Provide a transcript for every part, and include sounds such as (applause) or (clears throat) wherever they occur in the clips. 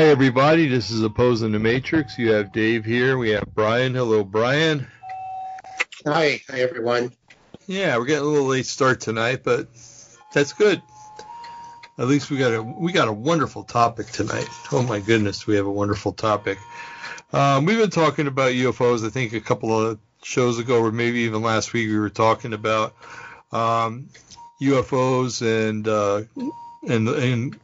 Hi, everybody. This is Opposing the Matrix. You have Dave here. We have Brian. Hello, Brian. Hi. Hi, everyone. Yeah, we're getting a little late start tonight, but that's good. At least we got a we got a wonderful topic tonight. Oh my goodness, we have a wonderful topic. Um, we've been talking about UFOs. I think a couple of shows ago, or maybe even last week, we were talking about um, UFOs and uh, and and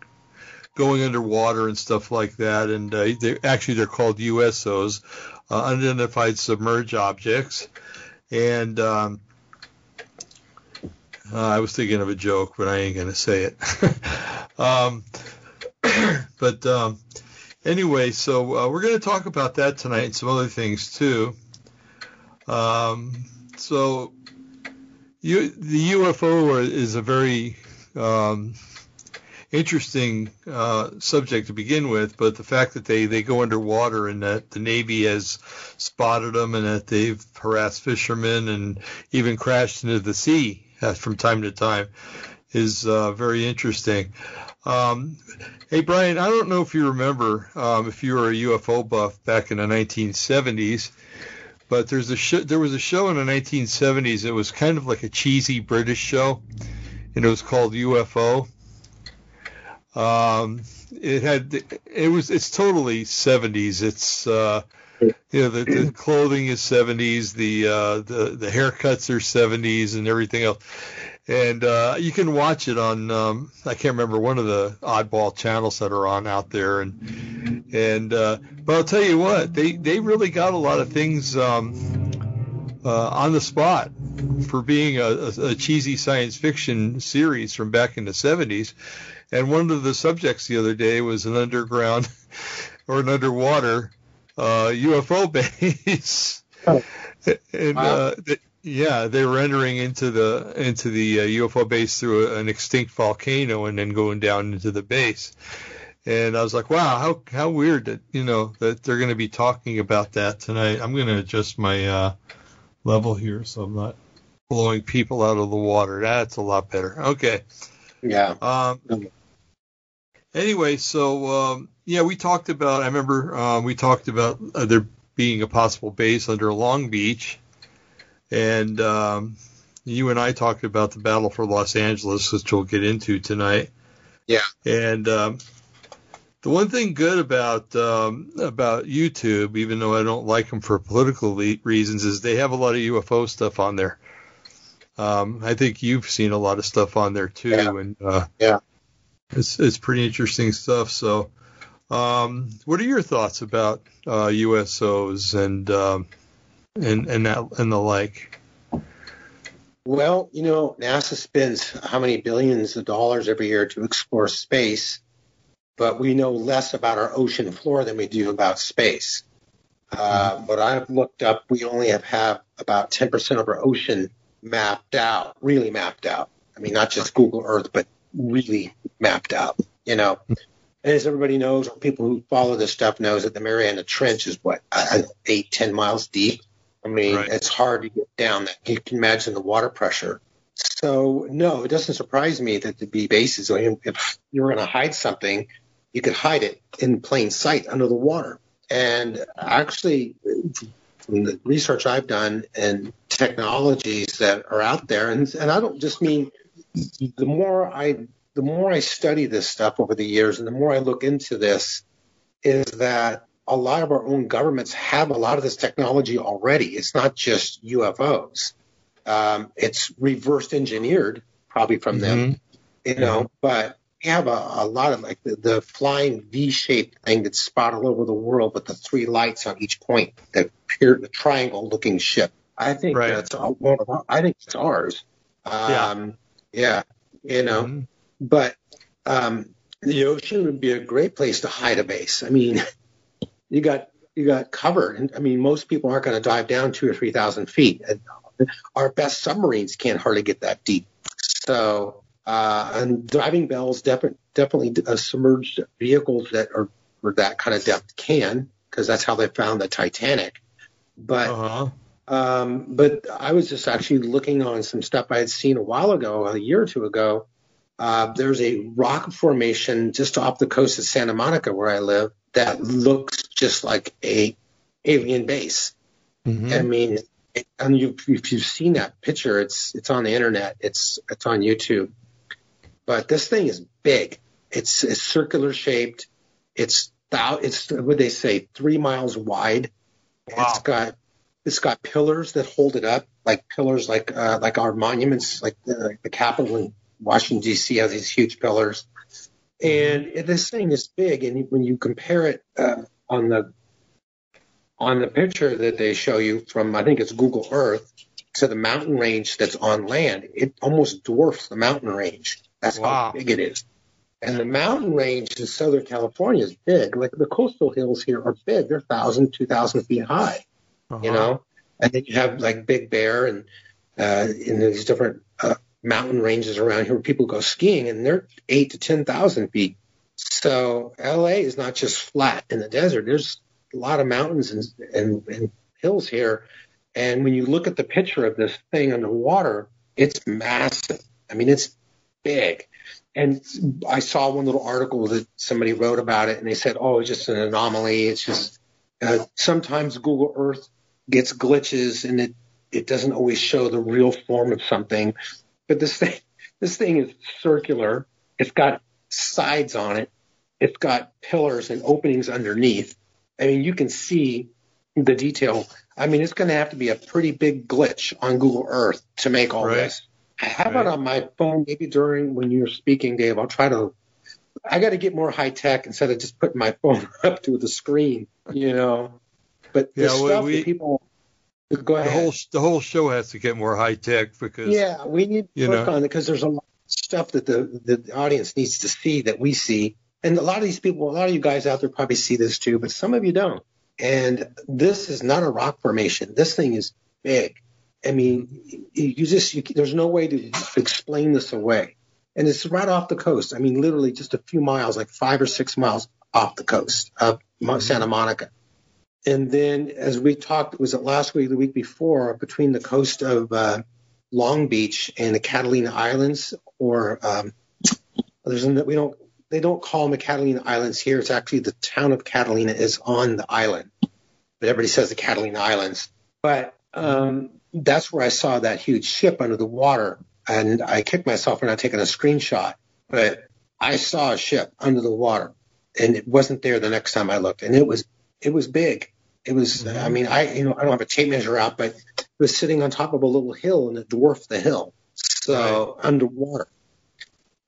going underwater and stuff like that. And uh, they actually they're called USOs, uh, unidentified submerged objects. And um, uh, I was thinking of a joke, but I ain't gonna say it. (laughs) um, (coughs) but um, anyway, so uh, we're gonna talk about that tonight and some other things too. Um, so you, the UFO is a very um, interesting uh, subject to begin with, but the fact that they, they go underwater and that the Navy has spotted them and that they've harassed fishermen and even crashed into the sea uh, from time to time is uh, very interesting. Um, hey, Brian, I don't know if you remember um, if you were a UFO buff back in the 1970s. But there's a show, there was a show in the 1970s. It was kind of like a cheesy British show, and it was called UFO. Um, it had it was it's totally 70s. It's uh, you know the, the (clears throat) clothing is 70s, the uh, the the haircuts are 70s, and everything else. And uh, you can watch it on um, I can't remember one of the oddball channels that are on out there. And and uh, but I'll tell you what they they really got a lot of things um, uh, on the spot for being a, a, a cheesy science fiction series from back in the 70s. And one of the subjects the other day was an underground (laughs) or an underwater uh, UFO (laughs) base. Oh. and wow. uh, yeah, they were entering into the into the uh, UFO base through a, an extinct volcano and then going down into the base. And I was like, wow, how how weird that you know that they're going to be talking about that tonight. I'm going to adjust my uh, level here so I'm not blowing people out of the water. That's a lot better. Okay. Yeah. Um, anyway, so um, yeah, we talked about. I remember um, we talked about uh, there being a possible base under Long Beach, and um, you and I talked about the battle for Los Angeles, which we'll get into tonight. Yeah. And um, the one thing good about um, about YouTube, even though I don't like them for political reasons, is they have a lot of UFO stuff on there. Um, I think you've seen a lot of stuff on there too, yeah. and uh, yeah, it's it's pretty interesting stuff. So, um, what are your thoughts about uh, USOs and um, and and that and the like? Well, you know, NASA spends how many billions of dollars every year to explore space, but we know less about our ocean floor than we do about space. Uh, but I've looked up, we only have, have about 10% of our ocean mapped out, really mapped out. I mean, not just Google Earth, but really mapped out, you know. And as everybody knows, or people who follow this stuff knows that the Mariana Trench is what, eight, ten miles deep. I mean, right. it's hard to get down that. You can imagine the water pressure. So, no, it doesn't surprise me that the B bases, I mean, if you're going to hide something, you could hide it in plain sight under the water. And actually, from the research I've done and technologies that are out there, and, and I don't just mean the more I the more I study this stuff over the years, and the more I look into this, is that a lot of our own governments have a lot of this technology already. It's not just UFOs. Um, it's reverse engineered probably from them, mm-hmm. you know, but we have a, a lot of like the, the flying V-shaped thing that's spotted all over the world with the three lights on each point, that appear the triangle looking ship. I think right. that's one of I think it's ours. Um, yeah. you know, mm-hmm. but um, the ocean would be a great place to hide a base. I mean, (laughs) you got you got cover. And I mean, most people aren't going to dive down two or three thousand feet. Our best submarines can't hardly get that deep. So, uh, and diving bells definitely definitely uh, submerged vehicles that are for that kind of depth can, because that's how they found the Titanic. But uh-huh. Um, but I was just actually looking on some stuff I had seen a while ago, a year or two ago, Uh, there's a rock formation just off the coast of Santa Monica where I live that looks just like a alien base. Mm-hmm. I mean, and you, if you've seen that picture, it's it's on the internet. It's it's on YouTube. But this thing is big. It's, it's circular shaped. It's thou. it's what they say three miles wide. Wow. It's got it's got pillars that hold it up, like pillars like uh, like our monuments, like the, the Capitol in Washington D.C. has these huge pillars. And this thing is big, and when you compare it uh, on the on the picture that they show you from, I think it's Google Earth, to the mountain range that's on land, it almost dwarfs the mountain range. That's wow. how big it is. And the mountain range in Southern California is big. Like the coastal hills here are big. They're 1,000, 2,000 feet high, uh-huh. you know? And then you have like Big Bear and uh, in these different uh, mountain ranges around here where people go skiing and they're eight to 10,000 feet. So LA is not just flat in the desert. There's a lot of mountains and, and, and hills here. And when you look at the picture of this thing underwater, it's massive. I mean, it's big. And I saw one little article that somebody wrote about it, and they said, "Oh, it's just an anomaly. It's just uh, sometimes Google Earth gets glitches, and it it doesn't always show the real form of something." But this thing, (laughs) this thing is circular. It's got sides on it. It's got pillars and openings underneath. I mean, you can see the detail. I mean, it's going to have to be a pretty big glitch on Google Earth to make all right. this. I have right. it on my phone maybe during when you're speaking, Dave. I'll try to. I got to get more high tech instead of just putting my (laughs) phone up to the screen, you know. But the yeah, stuff we, that people go ahead. The whole the whole show has to get more high tech because yeah, we need to work know. on it because there's a lot of stuff that the the audience needs to see that we see, and a lot of these people, a lot of you guys out there probably see this too, but some of you don't. And this is not a rock formation. This thing is big. I mean, you just you, there's no way to explain this away. And it's right off the coast. I mean, literally just a few miles, like five or six miles off the coast of Santa Monica. And then, as we talked, was it last week, the week before, between the coast of uh, Long Beach and the Catalina Islands, or um, there's we don't they don't call them the Catalina Islands here. It's actually the town of Catalina is on the island, but everybody says the Catalina Islands. But um, that's where I saw that huge ship under the water. And I kicked myself for not taking a screenshot, but I saw a ship under the water and it wasn't there the next time I looked. And it was, it was big. It was, mm-hmm. I mean, I, you know, I don't have a tape measure out, but it was sitting on top of a little hill and it dwarfed the hill. So right. underwater.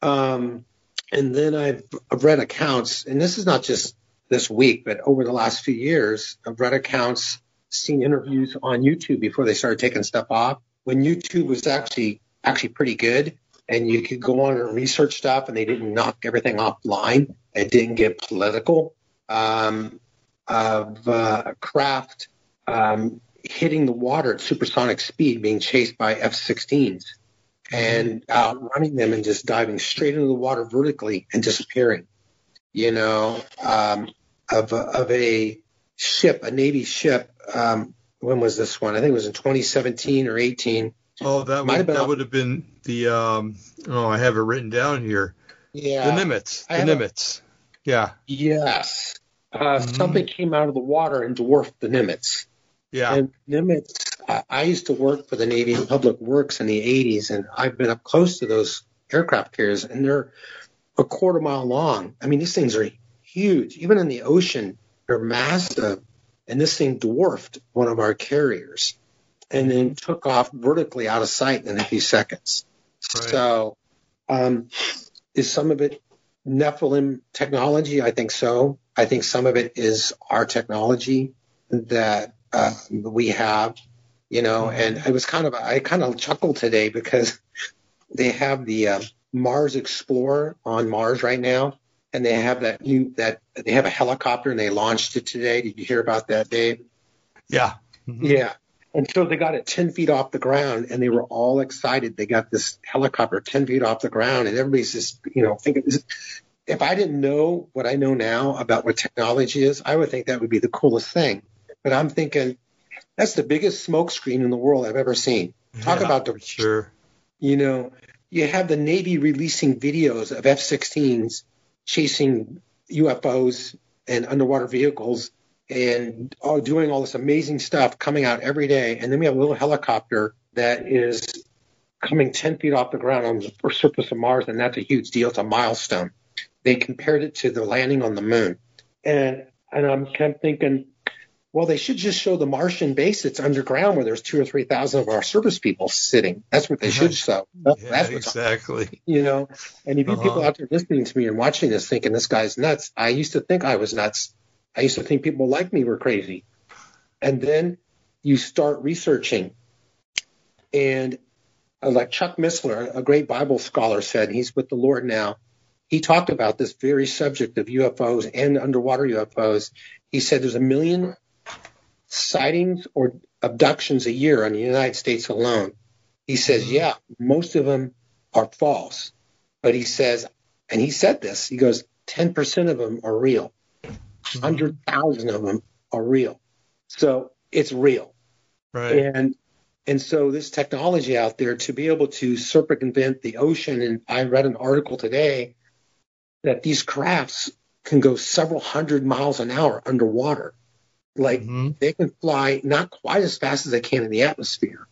Um, and then I've, I've read accounts, and this is not just this week, but over the last few years, I've read accounts seen interviews on YouTube before they started taking stuff off. When YouTube was actually actually pretty good, and you could go on and research stuff, and they didn't knock everything offline. It didn't get political. Um, of uh, craft um, hitting the water at supersonic speed, being chased by F-16s, and outrunning them and just diving straight into the water vertically and disappearing. You know, um, of of a ship, a Navy ship. Um, when was this one? I think it was in 2017 or 18. Oh, that would, that would have been the. Um, oh, I have it written down here. Yeah. The Nimitz. The Nimitz. A, yeah. Yes. Uh, mm-hmm. Something came out of the water and dwarfed the Nimitz. Yeah. And Nimitz, I, I used to work for the Navy and Public Works in the 80s, and I've been up close to those aircraft carriers, and they're a quarter mile long. I mean, these things are huge. Even in the ocean, they're massive. And this thing dwarfed one of our carriers and then took off vertically out of sight in a few seconds. Right. So, um, is some of it Nephilim technology? I think so. I think some of it is our technology that uh, we have, you know. Mm-hmm. And it was kind of I kind of chuckled today because (laughs) they have the uh, Mars Explorer on Mars right now, and they have that new that they have a helicopter and they launched it today. Did you hear about that, Dave? Yeah. Mm-hmm. Yeah. And so they got it 10 feet off the ground and they were all excited. They got this helicopter 10 feet off the ground and everybody's just, you know, thinking, if I didn't know what I know now about what technology is, I would think that would be the coolest thing. But I'm thinking that's the biggest smoke screen in the world I've ever seen. Talk yeah, about the, sure. You know, you have the Navy releasing videos of F-16s chasing UFOs and underwater vehicles and all, doing all this amazing stuff coming out every day. And then we have a little helicopter that is coming 10 feet off the ground on the surface of Mars, and that's a huge deal. It's a milestone. They compared it to the landing on the moon. And, and I'm kind of thinking, well, they should just show the Martian base that's underground where there's two or 3,000 of our service people sitting. That's what they should show. That's, yeah, that's exactly. You know, and if you Uh-huh. people out there listening to me and watching this thinking this guy's nuts, I used to think I was nuts. I used to think people like me were crazy. And then you start researching. And uh, like Chuck Missler, a great Bible scholar, said, he's with the Lord now. He talked about this very subject of UFOs and underwater UFOs. He said there's a million sightings or abductions a year in the United States alone. He says, yeah, most of them are false. But he says, and he said this, he goes, 10% of them are real. 100,000 of them are real. So it's real. Right. And and so this technology out there to be able to circumvent the ocean, and I read an article today that these crafts can go several hundred miles an hour underwater. Like Mhm. they can fly not quite as fast as they can in the atmosphere,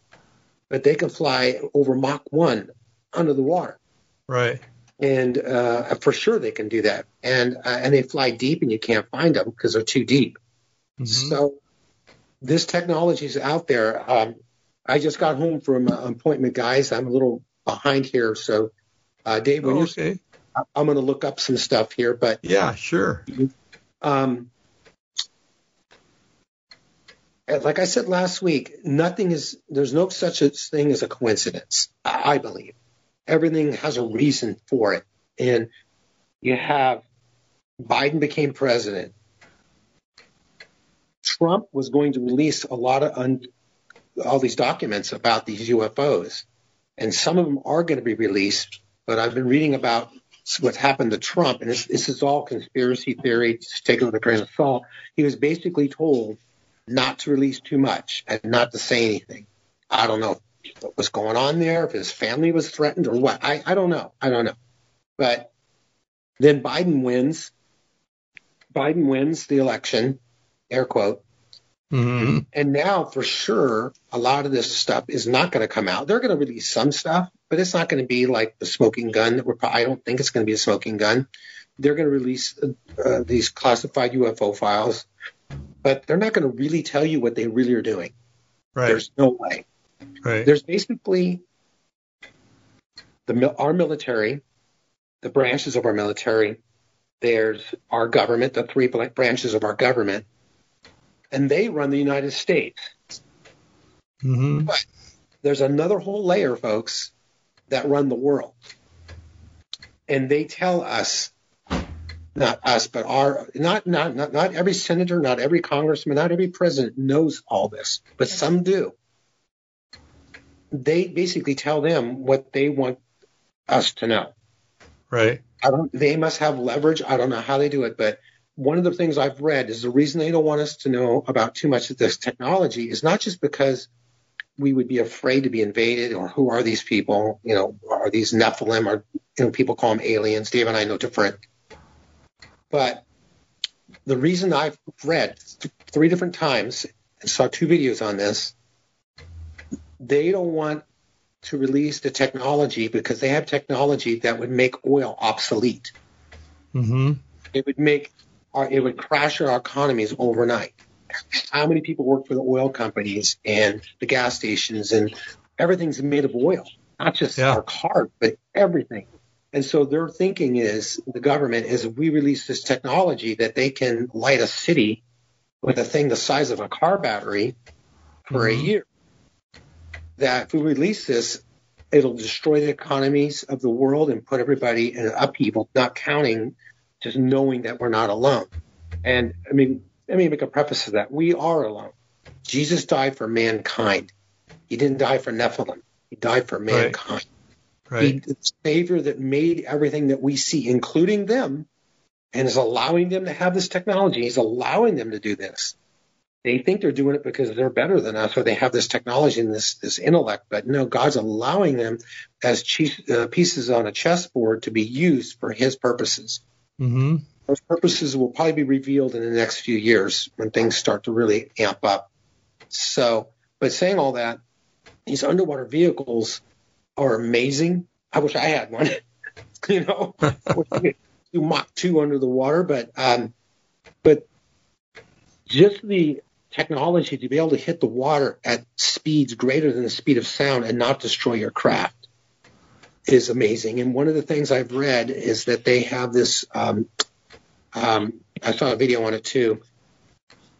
but they can fly over Mach 1 under the water. Right. And uh, for sure they can do that. And uh, and they fly deep and you can't find them because they're too deep. Mhm. So this technology is out there. Um, I just got home from an appointment, guys. I'm a little behind here. So, uh, Dave, when you're, okay. I'm going to look up some stuff here. But Yeah, sure. um, like I said last week, nothing is, there's no such a thing as a coincidence, I believe. Everything has a reason for it. And you have Biden became president. Trump was going to release a lot of un, all these documents about these UFOs, and some of them are going to be released. But I've been reading about what's happened to Trump, and this, this is all conspiracy theory. Just take it with a grain of salt. He was basically told not to release too much and not to say anything. I don't know what was going on there, if his family was threatened or what. I, I don't know. I don't know. But then Biden wins. Biden wins the election, air quote. hmm And now, for sure, a lot of this stuff is not going to come out. They're going to release some stuff, but it's not going to be like the smoking gun. That we're, I don't think it's going to be a smoking gun. They're going to release uh, these classified UFO files, but they're not going to really tell you what they really are doing. Right. There's no way. right. There's basically the our military, the branches of our military. There's our government, the three branches of our government, and they run the United States. hmm there's another whole layer, folks, that run the world. And they tell us, not us, but our, not, not, not, not every senator, not every congressman, not every president knows all this, but some do. They basically tell them what they want us to know. Right. I don't, they must have leverage. I don't know how they do it, but one of the things I've read is the reason they don't want us to know about too much of this technology is not just because we would be afraid to be invaded or who are these people? You know, are these Nephilim or, you know, people call them aliens. Dave and I know different. But the reason I've read th- three different times and saw two videos on this, they don't want to release the technology because they have technology that would make oil obsolete. hmm It would make our, it would crash our economies overnight. How many people work for the oil companies and the gas stations and everything's made of oil, not just Yeah. our cars, but everything. And so their thinking is the government is we release this technology that they can light a city with a thing the size of a car battery for a Mhm. year. That if we release this, it'll destroy the economies of the world and put everybody in an upheaval, not counting just knowing that we're not alone. And I mean, let me make a preface to that. We are alone. Jesus died for mankind. He didn't die for Nephilim. He died for mankind. Right. He, the Savior that made everything that we see, including them, and is allowing them to have this technology. He's allowing them to do this. they think they're doing it because they're better than us or they have this technology and this this intellect but no god's allowing them as uh, pieces on a chessboard to be used for his purposes mm-hmm. Those purposes will probably be revealed in the next few years when things start to really amp up so but saying all that these underwater vehicles are amazing i wish i had one (laughs) you know (laughs) do mach 2 under the water but um but just the technology to be able to hit the water at speeds greater than the speed of sound and not destroy your craft is amazing. And one of the things I've read is that they have this. Um, um, I saw a video on it too.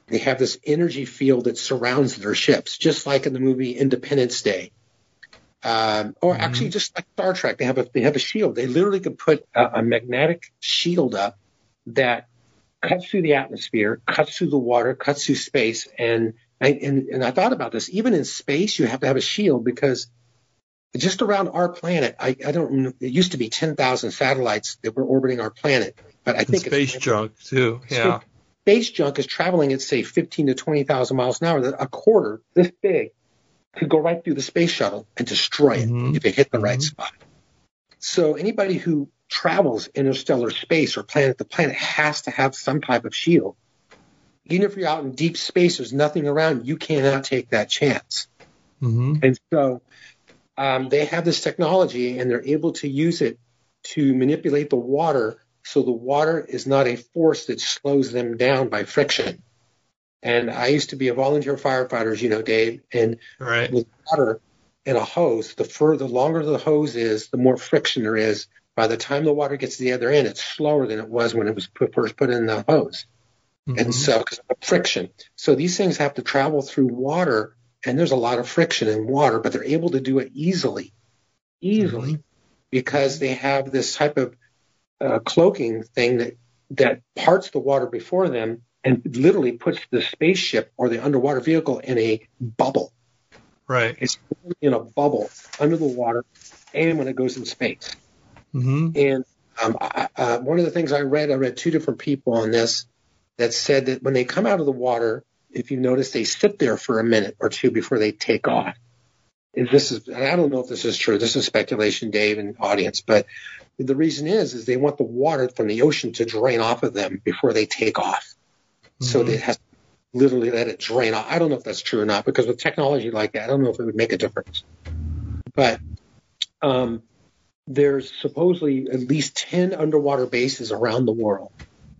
They have this energy field that surrounds their ships, just like in the movie Independence Day, um, or mm-hmm. actually just like Star Trek. They have a they have a shield. They literally could put a, a magnetic shield up that cuts through the atmosphere, cuts through the water, cuts through space. And I, and, and I thought about this. Even in space, you have to have a shield because just around our planet, I, I don't. It used to be ten thousand satellites that were orbiting our planet, but I think space junk too. Yeah, space junk is traveling at say fifteen to twenty thousand miles an hour. A quarter this big could go right through the space shuttle and destroy it mm-hmm. if it hit the mm-hmm. right spot. So anybody who travels interstellar space or planet to planet has to have some type of shield. Even if you're out in deep space, there's nothing around, you cannot take that chance. Mm-hmm. And so um, they have this technology and they're able to use it to manipulate the water so the water is not a force that slows them down by friction. And I used to be a volunteer firefighter, as you know, Dave, and right. with water in a hose, the further, the longer the hose is, the more friction there is, by the time the water gets to the other end, it's slower than it was when it was put, first put in the hose. Mm-hmm. And so, because of friction. So these things have to travel through water, and there's a lot of friction in water, but they're able to do it easily, easily, mm-hmm. because they have this type of uh, cloaking thing that that parts the water before them and literally puts the spaceship or the underwater vehicle in a bubble. Right. It's in a bubble under the water, and when it goes in space. Mm-hmm. And um, I, uh, one of the things I read, I read two different people on this that said that when they come out of the water, if you notice, they sit there for a minute or two before they take off. If this is, I don't know if this is true. This is speculation, Dave and audience, but the reason is, is they want the water from the ocean to drain off of them before they take off. Mm-hmm. So they have to literally let it drain off. I don't know if that's true or not because with technology like that, I don't know if it would make a difference. But um, there's supposedly at least 10 underwater bases around the world,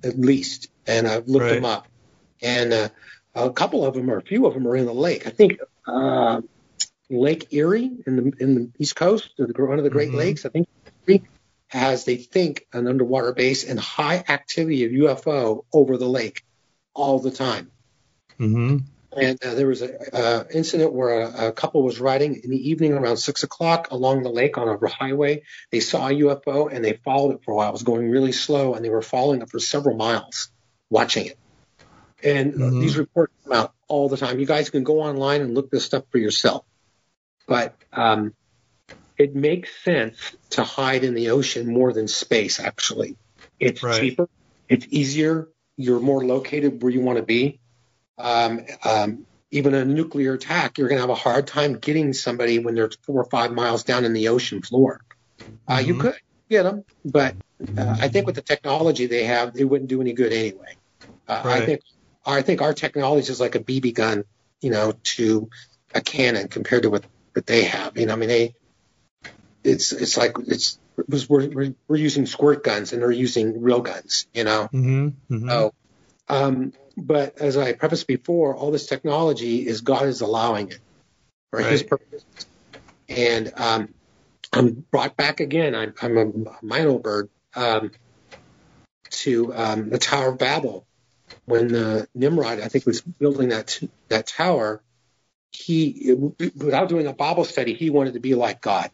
at least. And I've looked right. them up. And uh, a couple of them, or a few of them, are in the lake. I think uh, Lake Erie in the in the East Coast, one of the Great mm-hmm. Lakes. I think has they think an underwater base and high activity of UFO over the lake all the time. Mm-hmm. And uh, there was an uh, incident where a, a, couple was riding in the evening around six o'clock along the lake on a highway. They saw a UFO and they followed it for a while. It was going really slow, and they were following it for several miles, watching it. And uh, mm-hmm. these reports come out all the time. You guys can go online and look this stuff for yourself. But um, it makes sense to hide in the ocean more than space. Actually, it's right. cheaper, it's easier. You're more located where you want to be um, um, even a nuclear attack, you're going to have a hard time getting somebody when they're four or five miles down in the ocean floor. Uh, mm-hmm. You could get them, but uh, I think with the technology they have, it wouldn't do any good anyway. Uh, right. I think I think our technology is like a BB gun, you know, to a cannon compared to what, what they have. You know, I mean, they it's it's like it's was, we're, we're, we're using squirt guns and they're using real guns. You know, mm-hmm. Mm-hmm. so um, but as I prefaced before, all this technology is God is allowing it for right. His purpose. And um, I'm brought back again. I'm, I'm a mynah bird um, to um, the Tower of Babel when uh, Nimrod, I think, was building that that tower. He, without doing a Bible study, he wanted to be like God.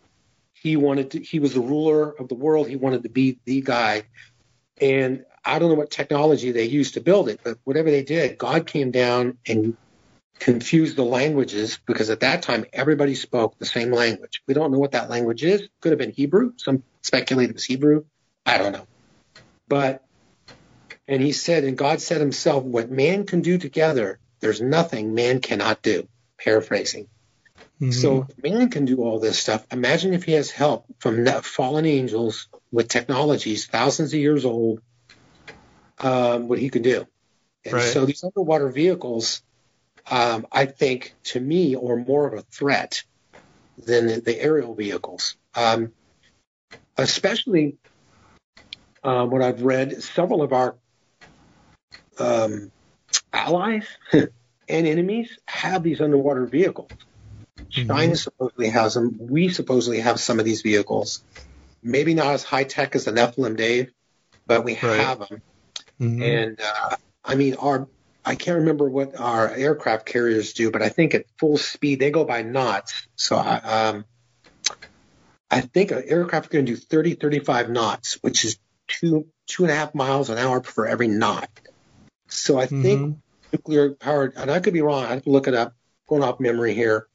He wanted to. He was the ruler of the world. He wanted to be the guy. And I don't know what technology they used to build it, but whatever they did, God came down and confused the languages because at that time everybody spoke the same language. We don't know what that language is. Could have been Hebrew. Some speculate it was Hebrew. I don't know. But, and he said, and God said himself, what man can do together, there's nothing man cannot do. Paraphrasing. Mhm. So man can do all this stuff. Imagine if he has help from the fallen angels with technologies thousands of years old, um, what he could do. And Right. so these underwater vehicles, um, I think, to me, are more of a threat than the, the aerial vehicles. Um, especially um, what I've read, several of our um, allies (laughs) and enemies have these underwater vehicles. China supposedly has them. We supposedly have some of these vehicles. Maybe not as high tech as the Nephilim, Dave, but we Right. have them. Mhm. And uh, I mean, our I can't remember what our aircraft carriers do, but I think at full speed they go by knots. So I, um, I think an aircraft is going to do 30, 35 knots, which is two two and a half miles an hour for every knot. So I think Mhm. nuclear powered, and I could be wrong. I have to look it up. Going off memory here.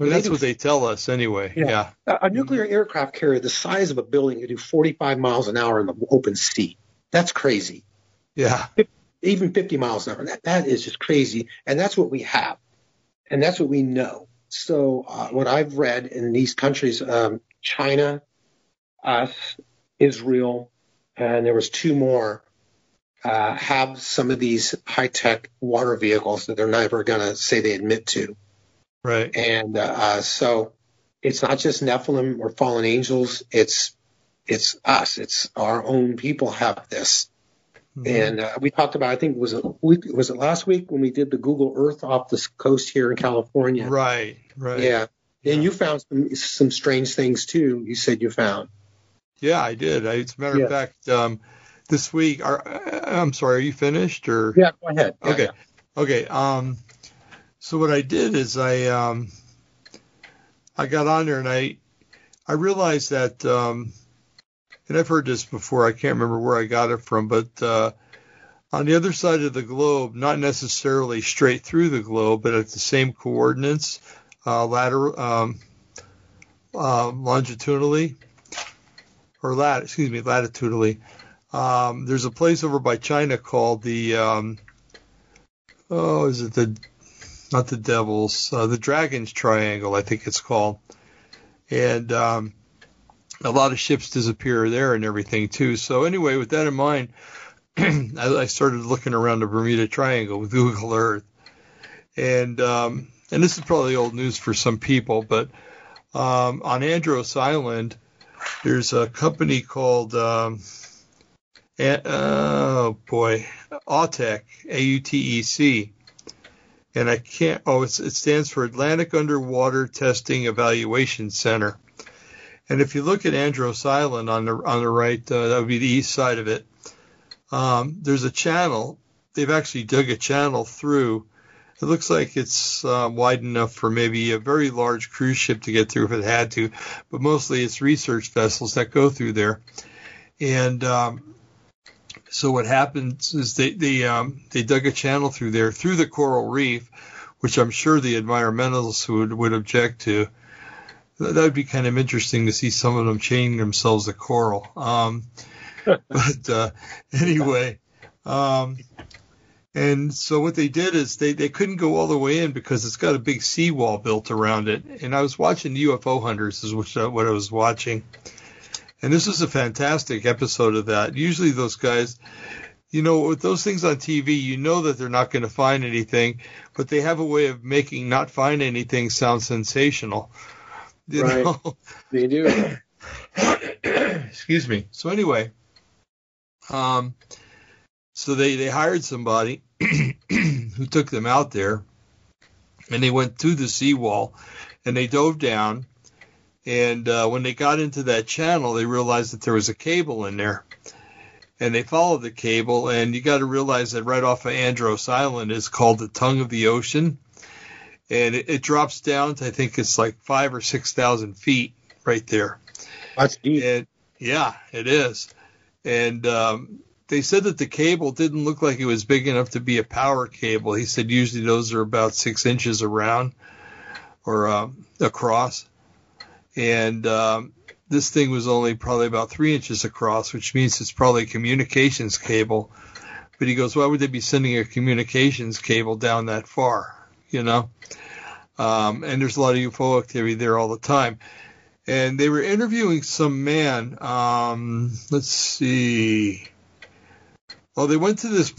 Well, that's what they tell us anyway. Yeah. Yeah. A, a nuclear aircraft carrier the size of a building could do 45 miles an hour in the open sea. That's crazy. Yeah. Even 50 miles an hour. That, that is just crazy. And that's what we have. And that's what we know. So uh, what I've read in these countries, um, China, us, Israel, and there was two more, uh, have some of these high-tech water vehicles that they're never going to say they admit to. Right. And uh, uh, so it's not just Nephilim or fallen angels. It's it's us. It's our own people have this. Mhm. And uh, we talked about. I think it was a week. Was it last week when we did the Google Earth off the coast here in California? Right. Right. Yeah. And you found some some strange things too. You said you found. Yeah, I did. I, as a matter Yeah. of fact, um, this week, are, I'm sorry, are you finished or? Yeah. Go ahead. Yeah, Okay. yeah. Okay. Um, so what I did is I um, I got on there and I I realized that um, and I've heard this before. I can't remember where I got it from, but uh, on the other side of the globe, not necessarily straight through the globe, but at the same coordinates, uh, lateral, um, uh, longitudinally, or lat, excuse me, latitudinally. Um, there's a place over by China called the um, oh, is it the not the Devils, uh, the Dragons Triangle, I think it's called, and um, a lot of ships disappear there and everything too. So anyway, with that in mind, (clears throat) I, I started looking around the Bermuda Triangle with Google Earth, and um, and this is probably old news for some people, but um, on Andros Island, there's a company called um, A- oh boy, AUTEC, A-U-T-E-C, and I can't. Oh, it stands for Atlantic Underwater Testing Evaluation Center. And if you look at Andros Island on the on the right, uh, that would be the east side of it. Um, there's a channel. They've actually dug a channel through. It looks like it's uh, wide enough for maybe a very large cruise ship to get through if it had to, but mostly it's research vessels that go through there. And um, so what happens is they they um, they dug a channel through there through the coral reef, which I'm sure the environmentalists would would object to. That would be kind of interesting to see some of them chaining themselves to coral. Um, (laughs) but uh, anyway, um, and so what they did is they, they couldn't go all the way in because it's got a big seawall built around it. And I was watching UFO Hunters is which, what I was watching. And this is a fantastic episode of that. Usually those guys, you know, with those things on TV, you know that they're not going to find anything, but they have a way of making not find anything sound sensational. You Right. know? (laughs) They do. (coughs) Excuse me. So anyway, um, so they they hired somebody (coughs) who took them out there, and they went through the seawall, and they dove down, and uh, when they got into that channel, they realized that there was a cable in there, and they followed the cable, and you got to realize that right off of Andros Island is called the tongue of the ocean, and it, it drops down to I think it's like five or six thousand feet right there. That's deep. And yeah, it is. And um, they said that the cable didn't look like it was big enough to be a power cable. He said usually those are about six inches around or um, across. And um, this thing was only probably about three inches across, which means it's probably a communications cable. but he goes, why would they be sending a communications cable down that far? You know, um, and there's a lot of UFO activity there all the time. And they were interviewing some man. Um, let's see. Oh, they went to this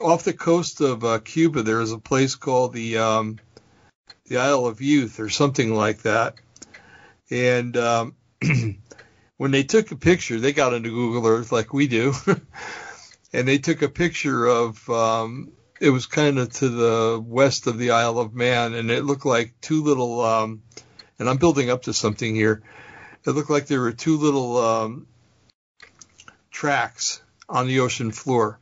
off the coast of uh, Cuba. There is a place called the um, the Isle of Youth or something like that. And um, (clears throat) when they took a picture, they got into Google Earth like we do, (laughs) and they took a picture of. Um, it was kind of to the west of the Isle of Man, and it looked like two little. Um, and I'm building up to something here. It looked like there were two little um, tracks on the ocean floor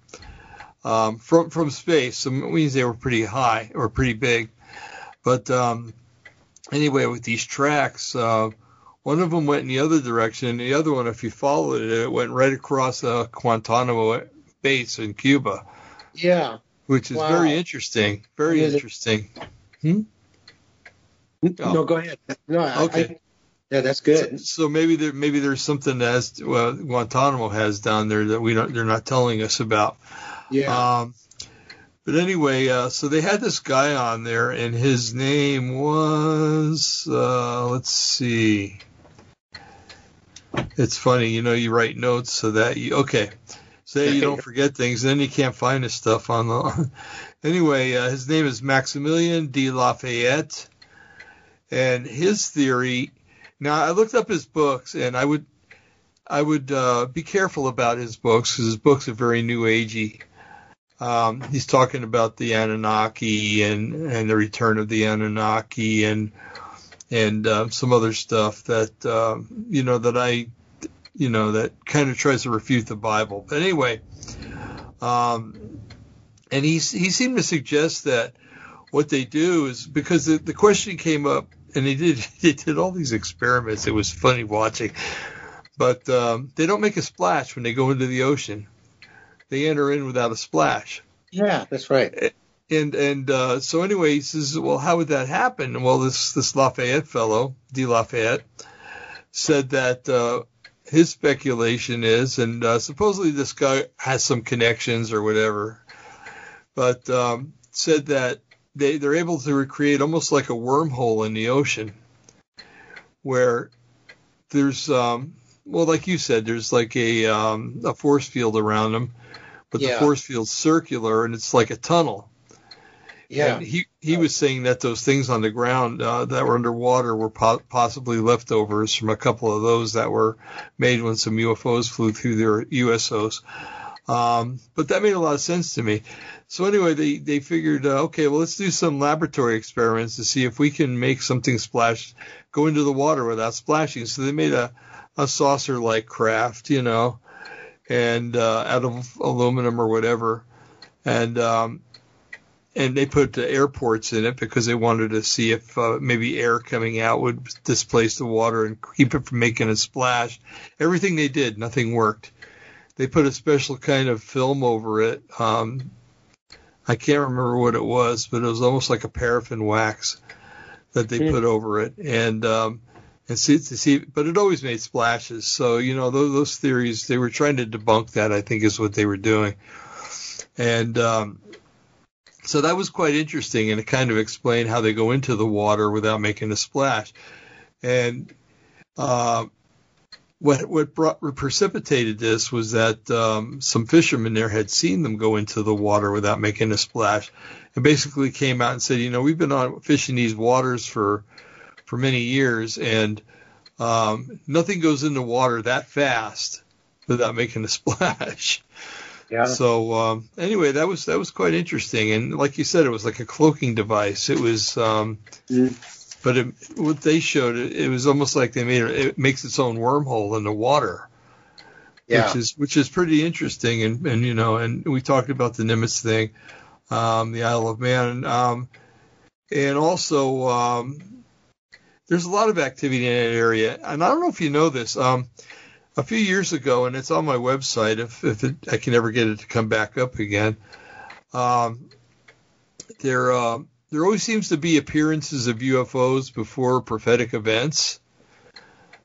um, from from space. So it means they were pretty high or pretty big. But um, anyway, with these tracks, uh, one of them went in the other direction, and the other one, if you followed it, it went right across uh, Guantanamo base in Cuba. Yeah. Which is wow. very interesting. Very interesting. Hmm? No, go ahead. No, okay. I, yeah, that's good. So, so, maybe there maybe there's something that well, Guantanamo has down there that we don't they're not telling us about. Yeah. Um, but anyway, uh, so they had this guy on there, and his name was uh, let's see. It's funny, you know, you write notes so that you okay, so you don't (laughs) forget things. Then you can't find his stuff on the. (laughs) anyway, uh, his name is Maximilien de Lafayette, and his theory now, I looked up his books, and I would I would uh, be careful about his books because his books are very new agey. Um, he's talking about the Anunnaki and and the return of the Anunnaki and and uh, some other stuff that uh, you know that I you know that kind of tries to refute the Bible. But anyway, um, and he he seemed to suggest that what they do is because the, the question came up and they did (laughs) they did all these experiments. It was funny watching, but um, they don't make a splash when they go into the ocean. They enter in without a splash. Yeah, that's right. And and uh, so anyway, he says, well, how would that happen? Well, this this Lafayette fellow, De Lafayette, said that uh, his speculation is, and uh, supposedly this guy has some connections or whatever, but um, said that they they're able to recreate almost like a wormhole in the ocean, where there's um, well, like you said, there's like a um, a force field around them, but yeah. the force field's circular and it's like a tunnel. Yeah. And he he was saying that those things on the ground uh, that were underwater were po- possibly leftovers from a couple of those that were made when some UFOs flew through their USOs. Um, but that made a lot of sense to me. So anyway, they they figured, uh, okay, well, let's do some laboratory experiments to see if we can make something splash, go into the water without splashing. So they made a a saucer-like craft, you know, and uh, out of aluminum or whatever, and um, and they put the air ports in it because they wanted to see if uh, maybe air coming out would displace the water and keep it from making a splash. Everything they did, nothing worked. They put a special kind of film over it. Um, I can't remember what it was, but it was almost like a paraffin wax that they mm. put over it, and um, and see to see, but it always made splashes. So you know those, those theories they were trying to debunk that. I think is what they were doing, and um, so that was quite interesting, and it kind of explained how they go into the water without making a splash, and. Uh, what what brought, precipitated this was that um, some fishermen there had seen them go into the water without making a splash, and basically came out and said, you know, we've been on fishing these waters for for many years, and um, nothing goes into water that fast without making a (laughs) splash. Yeah. So um, anyway, that was that was quite interesting, and like you said, it was like a cloaking device. It was um, mm but it, what they showed, it, it, was almost like they made it, it makes its own wormhole in the water. Yeah. Which is which is pretty interesting, and and you know, and we talked about the Nimitz thing, um, the Isle of Man, um, and also um, there's a lot of activity in that area. And I don't know if you know this. Um, a few years ago, and it's on my website. If if it, I can ever get it to come back up again, um, there. Uh, there always seems to be appearances of UFOs before prophetic events,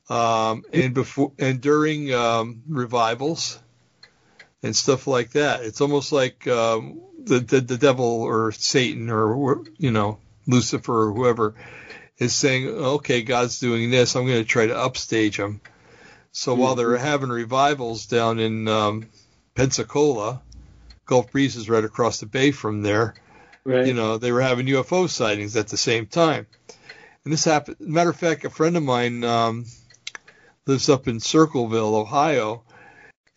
um, and before and during um, revivals. and stuff like that. It's almost like um, the, the the devil or Satan or you know Lucifer or whoever is saying, okay, God's doing this. I'm going to try to upstage him. So mm-hmm. while they're having revivals down in um, Pensacola, Gulf Breeze is right across the bay from there. Right. You know, they were having UFO sightings at the same time. And this happened. Matter of fact, a friend of mine um, lives up in Circleville, Ohio,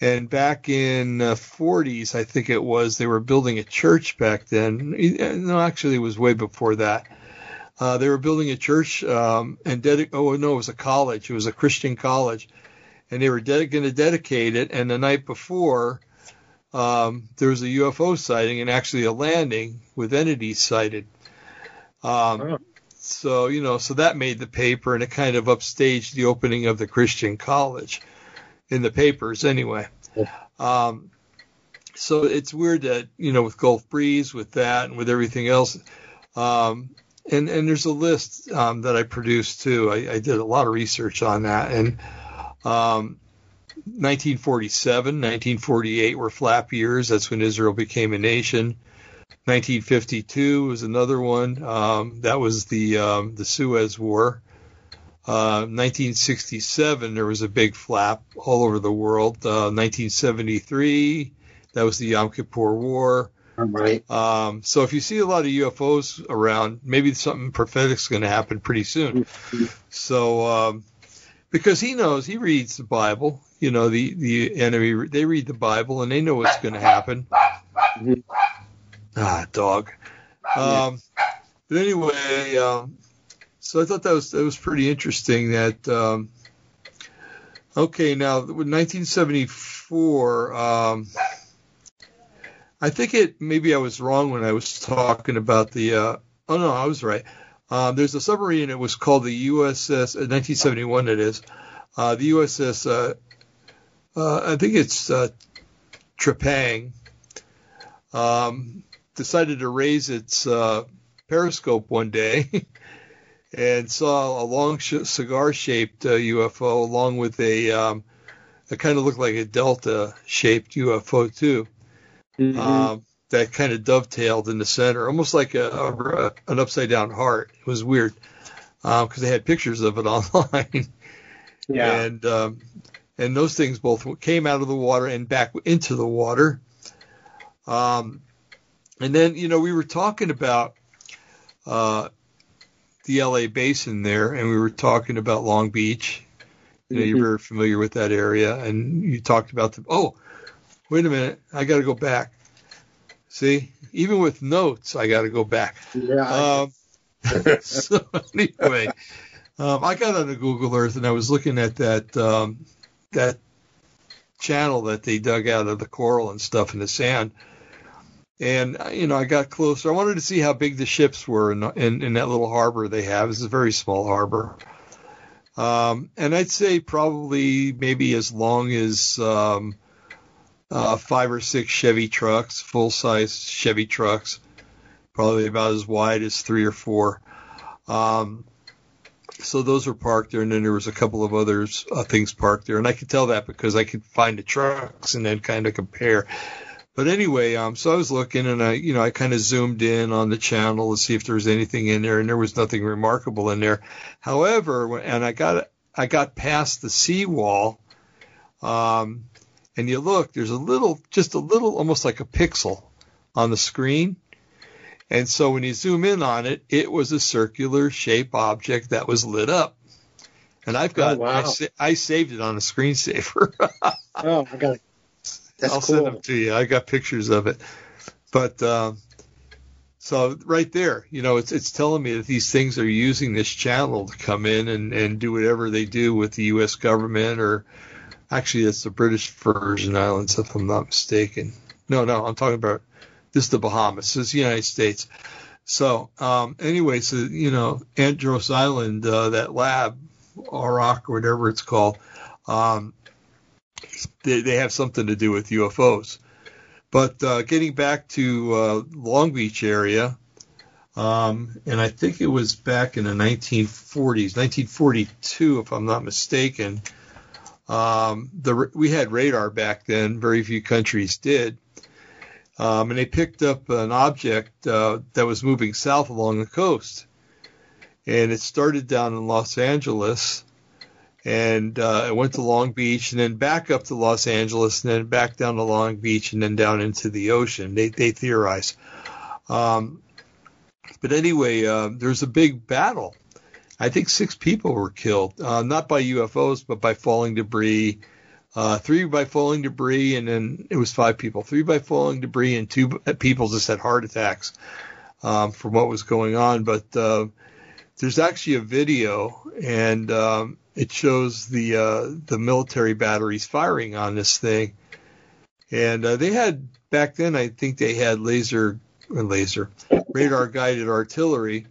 and back in the 40s, I think it was, they were building a church back then. No, actually, it was way before that. Uh, they were building a church um, and dedi- oh no, it was a college. It was a Christian college, and they were de- going to dedicate it. And the night before, um, there was a UFO sighting and actually a landing with entities sighted. Um, oh. So you know, so that made the paper, and it kind of upstaged the opening of the Christian college in the papers anyway. Um, so it's weird that you know with Gulf Breeze, with that, and with everything else, um, and and there's a list um, that I produced too. I, I, did a lot of research on that, and um, 1947, 1948 were flap years. That's when Israel became a nation. 1952 was another one. Um, that was the um, the Suez War. 1967, uh, there was a big flap all over the world. Uh, 1973, that was the Yom Kippur War. Right. Um, so if you see a lot of UFOs around, maybe something prophetic is going to happen pretty soon. So um, because he knows, he reads the Bible. You know, the the enemy they read the Bible and they know what's going to happen. Ah, dog. Um, but anyway, um, so I thought that was that was pretty interesting. That um, okay, now with 1974, um, I think it maybe I was wrong when I was talking about the. Uh, oh no, I was right. Um, there's a submarine. It was called the USS. Uh, 1971. It is uh, the USS. Uh, uh, I think it's uh, Trepang. Um, decided to raise its periscope one day (laughs) and saw a long sh- cigar-shaped UFO along with a um, it kind of looked like a delta-shaped UFO too. Mm-hmm. Um, that kind of dovetailed in the center, almost like a, a an upside-down heart. It was weird because um, they had pictures of it (laughs) online. Yeah. And um, and those things both came out of the water and back into the water. Um, and then you know we were talking about uh, the LA basin there, and we were talking about Long Beach. You know, mm-hmm. you're very familiar with that area, and you talked about the. Oh, wait a minute, I got to go back. See, even with notes, I got to go back. Yeah. Um, (laughs) so anyway, um, I got on the Google Earth and I was looking at that um, that channel that they dug out of the coral and stuff in the sand and you know I got closer. I wanted to see how big the ships were in in, in that little harbor they have. It's a very small harbor, um, and I'd say probably maybe as long as um, uh, five or six Chevy trucks, full size Chevy trucks, probably about as wide as three or four. Um, so those were parked there, and then there was a couple of other uh, things parked there, and I could tell that because I could find the trucks and then kind of compare. But anyway, um, so I was looking and I, you know, I kind of zoomed in on the channel to see if there was anything in there, and there was nothing remarkable in there. However, and I got I got past the seawall, um, and you look, there's a little, just a little, almost like a pixel on the screen. And so when you zoom in on it, it was a circular shape object that was lit up. And I've got, oh, wow. I, I saved it on a screensaver. (laughs) oh, I got it. That's I'll cool. send them to you. I got pictures of it. But um, so right there, you know, it's it's telling me that these things are using this channel to come in and, and do whatever they do with the U.S. government, or actually, it's the British Virgin Islands, if I'm not mistaken. No, no, I'm talking about this is the Bahamas. This is the United States. So um, anyway, so you know, Andros Island, uh, that lab, Auroch or whatever it's called, um, they, they have something to do with UFOs. But uh, getting back to uh, Long Beach area, um, and I think it was back in the 1940s, 1942, if I'm not mistaken. Um, the we had radar back then. Very few countries did. Um, and they picked up an object uh, that was moving south along the coast, and it started down in Los Angeles, and uh, it went to Long Beach, and then back up to Los Angeles, and then back down to Long Beach, and then down into the ocean. They they theorize. Um, but anyway, uh, there's a big battle. I think six people were killed, uh, not by UFOs, but by falling debris. Uh, three by falling debris, and then it was five people. Three by falling debris, and two people just had heart attacks um, from what was going on. But uh, there's actually a video, and um, it shows the uh, the military batteries firing on this thing. And uh, they had back then, I think they had laser laser radar guided artillery,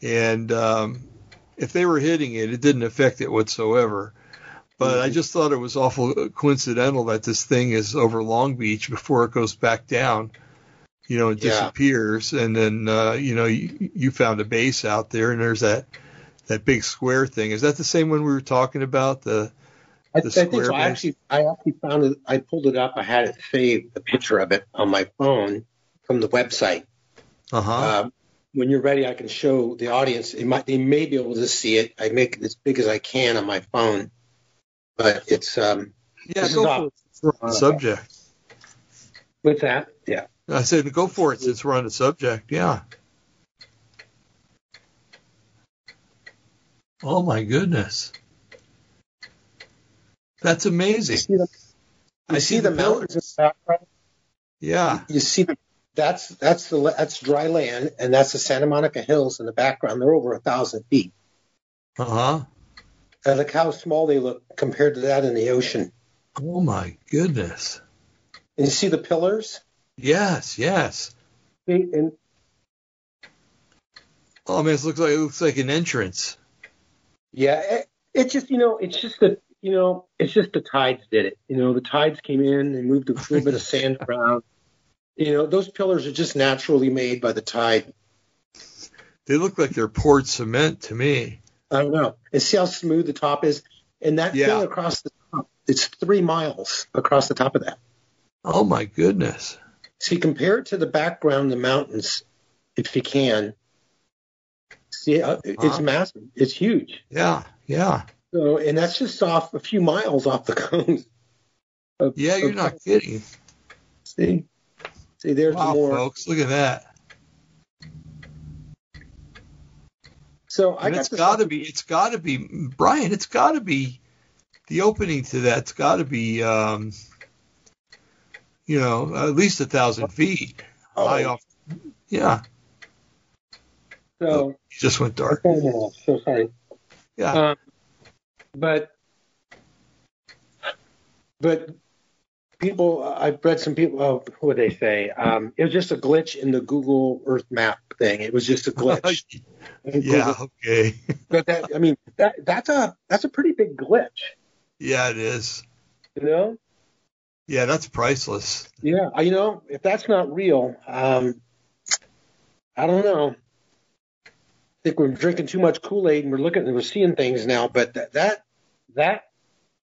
and um, if they were hitting it, it didn't affect it whatsoever. But I just thought it was awful coincidental that this thing is over Long Beach before it goes back down, you know, it Yeah. disappears, and then uh, you know you, you found a base out there, and there's that that big square thing. Is that the same one we were talking about? The I, The I think square so. I actually, I actually found it. I pulled it up. I had it saved, the picture of it on my phone from the website. uh huh. Um, when you're ready, I can show the audience. It might, they may be able to see it. I make it as big as I can on my phone, but it's um, yeah, go for it. we're on the subject. with that. Yeah. I said go for it since we're on the subject. Yeah. Oh my goodness. That's You amazing. see the, you I see, see the, the mountains in the background. Yeah. You see the that's that's the that's dry land, and that's the Santa Monica Hills in the background. They're over a thousand feet. Uh huh. And look how small they look compared to that in the ocean. Oh my goodness. And you see the pillars. Yes, yes. They- And Oh man, it looks like it looks like an entrance. Yeah, it, it just you know, it's just that you know, it's just the tides did it. You know, the tides came in and moved a little bit of sand around. You know, those pillars are just naturally made by the tide. They look like they're poured cement to me. I don't know. And see how smooth the top is, and that Yeah. thing across the top, it's three miles across the top of that. Oh my goodness. See, compare it to the background, the mountains, if you can. See, uh, it's Uh-huh. massive. It's huge. Yeah, yeah. So, and that's just off a few miles off the (laughs) coast. of- Yeah, you're not kidding. See, see, there's Wow, more. folks, look at that. So I And got it's got to be, it's got to be, Brian, it's got to be, the opening to that. It's got to be, um, you know, at least a thousand feet Oh. high off. Yeah, So, it just went dark. so sorry. Yeah, Um, but, but people, I've read some people. Oh, what would they say? Um, it was just a glitch in the Google Earth map thing. It was just a glitch. (laughs) yeah, Google. okay. (laughs) But that, I mean, that that's a that's a pretty big glitch. Yeah, it is. You know? Yeah, that's priceless. Yeah. I- You know, if that's not real, um, I don't know. I think we're drinking too much Kool Aid and we're looking and we're seeing things now. But that that that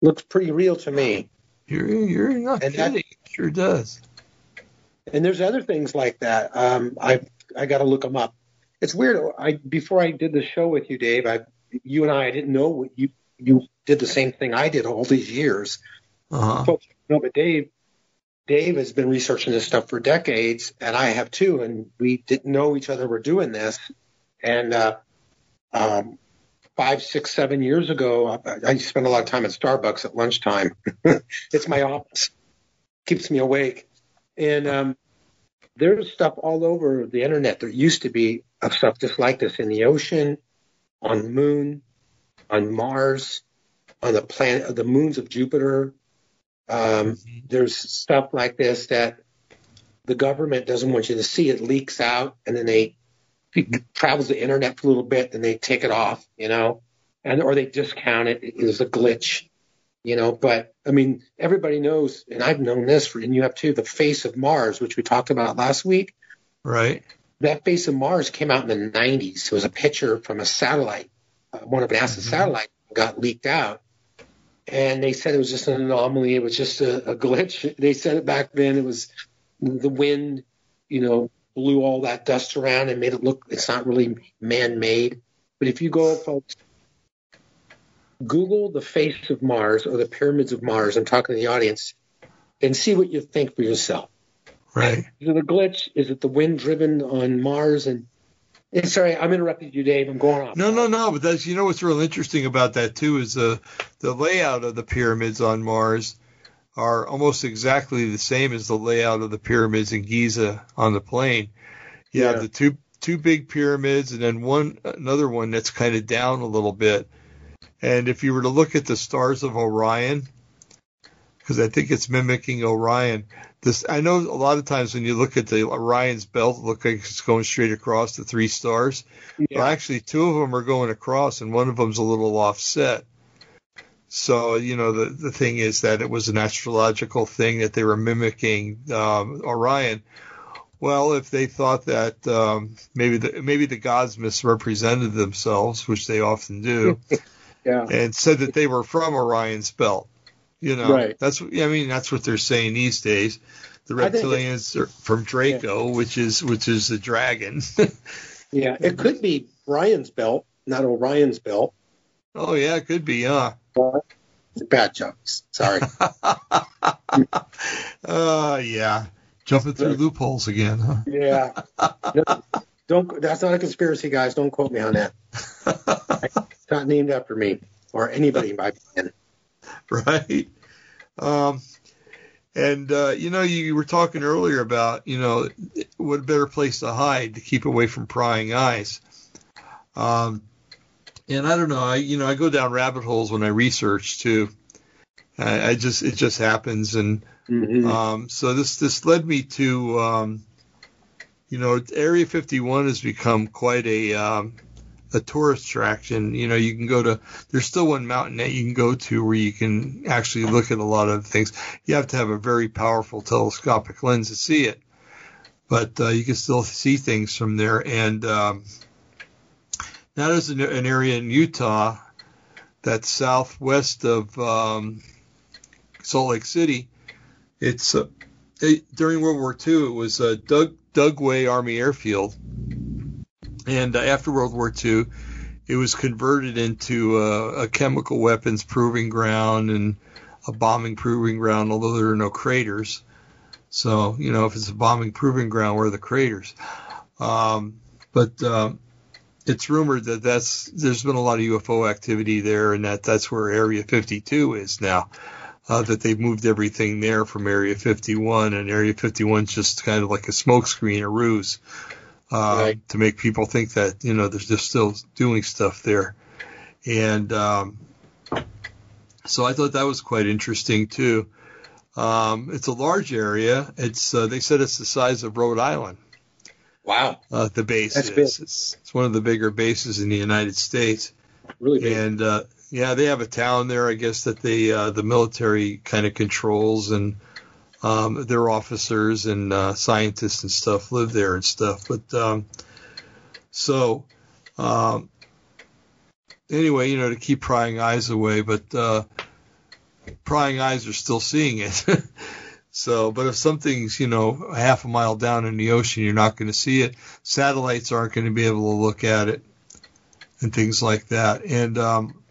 looks pretty real to me. You're you're not And that- kidding. It sure does. And there's other things like that. Um, I I got to look them up. It's weird. I before I did the show with you, Dave. I you and I, I didn't know what you you did the same thing I did all these years. Uh huh. Folks, no, but Dave Dave has been researching this stuff for decades, and I have too. And we didn't know each other were doing this. And uh, um, five, six, seven years ago, I, I spent a lot of time at Starbucks at lunchtime. (laughs) it's my office, keeps me awake. And um, there's stuff all over the internet. There used to be of stuff just like this in the ocean, on the moon, on Mars, on the planet, the moons of Jupiter. Um, there's stuff like this that the government doesn't want you to see. It leaks out, and then they it (laughs) travels the internet for a little bit, then they take it off, you know, and or they discount it. It is a glitch, you know. But I mean, everybody knows, and I've known this, for, and you have too, the face of Mars, which we talked about last week. Right. That face of Mars came out in the 90s. It was a picture from a satellite, uh, one of NASA's Mhm. satellites got leaked out. and they said it was just an anomaly. It was just a, a glitch. They said it back then. It was the wind, you know, blew all that dust around and made it look. It's not really man-made. But if you go, folks, Google the face of Mars or the pyramids of Mars. I'm talking to the audience, and see what you think for yourself. Right. Is it a glitch? Is it the wind driven on Mars? And, and sorry, I'm interrupting you, Dave. I'm going off. No, no, no. But that's you know what's real interesting about that too is the the layout of the pyramids on Mars are almost exactly the same as the layout of the pyramids in Giza on the plain. You Yeah. have the two two big pyramids and then one another one that's kind of down a little bit. And if you were to look at the stars of Orion, because I think it's mimicking Orion, this I know a lot of times when you look at the Orion's belt, it looks like it's going straight across the three stars. Yeah. Well, actually, two of them are going across, and one of them's a little offset. So, you know, the, the thing is that it was an astrological thing that they were mimicking um, Orion. Well, if they thought that um, maybe the maybe the gods misrepresented themselves, which they often do, (laughs) yeah. and said that they were from Orion's belt, you know, Right. that's I mean that's what they're saying these days. The I think it- reptilians are from Draco, which is which is the dragon. (laughs) Yeah. It could be Brian's belt, not Orion's belt. oh yeah, it could be, huh? Bad jokes. Sorry. (laughs) Uh, yeah. Jumping through loopholes again, huh? yeah. (laughs) No, don't. That's not a conspiracy, guys. Don't quote me on that. It's (laughs) not named after me or anybody by then. right? Um, and uh, you know, you were talking earlier about you know what a better place to hide to keep away from prying eyes. Um, and I don't know, I you know I go down rabbit holes when I research too. I, I just it just happens, and Mhm. um, so this this led me to um, you know Area 51 has become quite a um, a tourist attraction. You know, you can go to there's still one mountain that you can go to where you can actually look at a lot of things. You have to have a very powerful telescopic lens to see it, but uh, you can still see things from there. And um, now there's an, an area in Utah that's southwest of um, Salt Lake City. It's uh, it, during World War II. It was uh, Doug Dugway Army Airfield, and uh, after World War II, it was converted into uh, a chemical weapons proving ground and a bombing proving ground. Although there are no craters, so you know if it's a bombing proving ground, where are the craters? Um, but um, it's rumored that that's there's been a lot of UFO activity there, and that that's where Area 52 is now. Uh, that they've moved everything there from Area 51, and Area 51 is just kind of like a smokescreen, a ruse, uh, Right. to make people think that you know they're just still doing stuff there. And um, so I thought that was quite interesting too. Um, it's a large area. It's uh, they said it's the size of Rhode Island. Wow. Uh, the base That's is. big. It's, it's one of the bigger bases in the United States. Really big. And uh, yeah, they have a town there, I guess that they uh, the military kind of controls, and um, their officers and uh, scientists and stuff live there and stuff. But um, so um, anyway, you know, to keep prying eyes away, but uh, prying eyes are still seeing it. (laughs) So, but if something's, you know, half a mile down in the ocean, you're not going to see it. Satellites aren't going to be able to look at it and things like that. And um,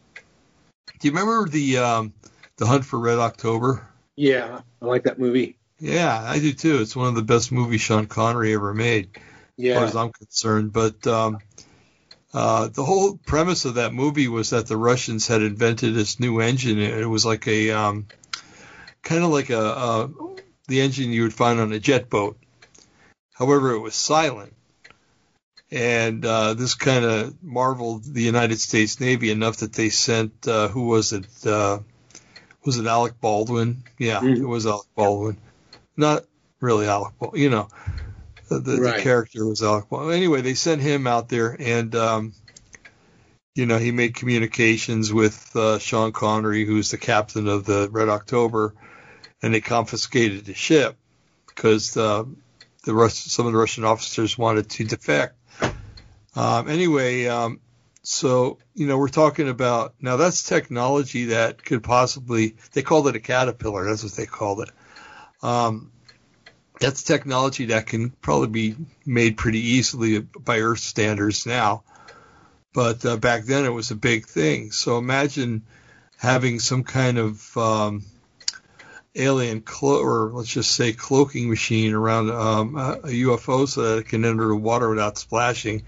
do you remember the um, the Hunt for Red October? yeah, I like that movie. Yeah, I do too. It's one of the best movies Sean Connery ever made, as far as I'm concerned. But um, uh, the whole premise of that movie was that the Russians had invented this new engine. It was like a um, kind of like a, a the engine you would find on a jet boat. However, it was silent. And uh, this kind of marveled the United States Navy enough that they sent uh, who was it? Uh, was it Alec Baldwin? Yeah, Mhm. it was Alec Baldwin. Not really Alec Baldwin, you know. The, the, Right. the character was Alec Baldwin. Anyway, they sent him out there, and um, you know he made communications with uh, Sean Connery, who's the captain of the Red October, and they confiscated the ship because the some of the Russian officers wanted to defect. Um, anyway, um, so you know we're talking about now that's technology that could possibly they called it a caterpillar that's what they called it um, that's technology that can probably be made pretty easily by earth standards now but uh, back then it was a big thing so imagine having some kind of um, alien clo- or let's just say cloaking machine around um, a, a UFO so that it can enter the water without splashing.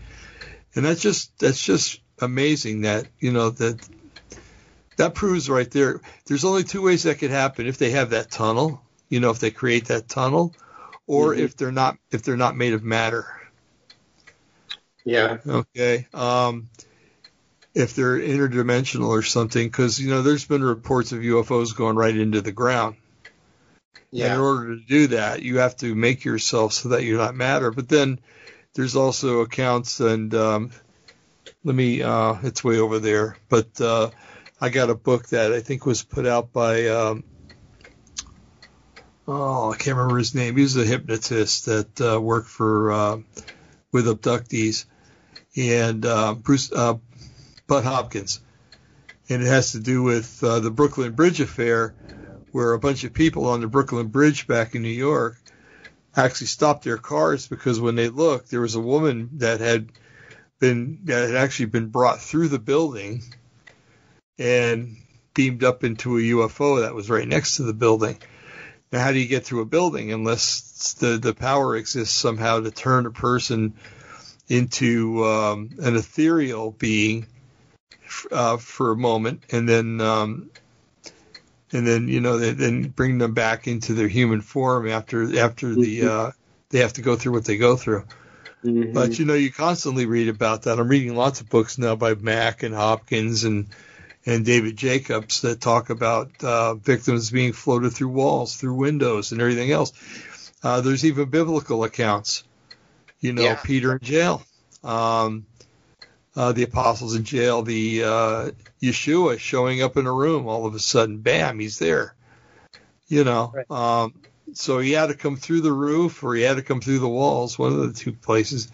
And that's just that's just amazing that you know that that proves right there. There's only two ways that could happen if they have that tunnel, you know, if they create that tunnel, or mm-hmm. if they're not if they're not made of matter. Yeah. Okay. Um, if they're interdimensional or something, because you know there's been reports of UFOs going right into the ground. Yeah. And in order to do that, you have to make yourself so that you're not matter. But then there's also accounts, and um, let me, uh, it's way over there. But uh, I got a book that I think was put out by, um, oh, I can't remember his name. He was a hypnotist that uh, worked for uh, with abductees, and uh, Bruce uh, Bud Hopkins, and it has to do with uh, the Brooklyn Bridge affair where a bunch of people on the Brooklyn Bridge back in New York actually stopped their cars because when they looked, there was a woman that had been that had actually been brought through the building and beamed up into a UFO that was right next to the building. Now, how do you get through a building unless the the power exists somehow to turn a person into um, an ethereal being uh, for a moment, and then um, and then you know they, then bring them back into their human form after after the mm-hmm. uh, they have to go through what they go through. Mm-hmm. But you know you constantly read about that. I'm reading lots of books now by Mack and Hopkins and and David Jacobs that talk about uh, victims being floated through walls, through windows, and everything else. Uh, there's even biblical accounts. You know, yeah. Peter in jail. Um, uh, the apostles in jail, the uh, Yeshua showing up in a room all of a sudden, bam, he's there. You know, right. um, so he had to come through the roof or he had to come through the walls, one of the two places.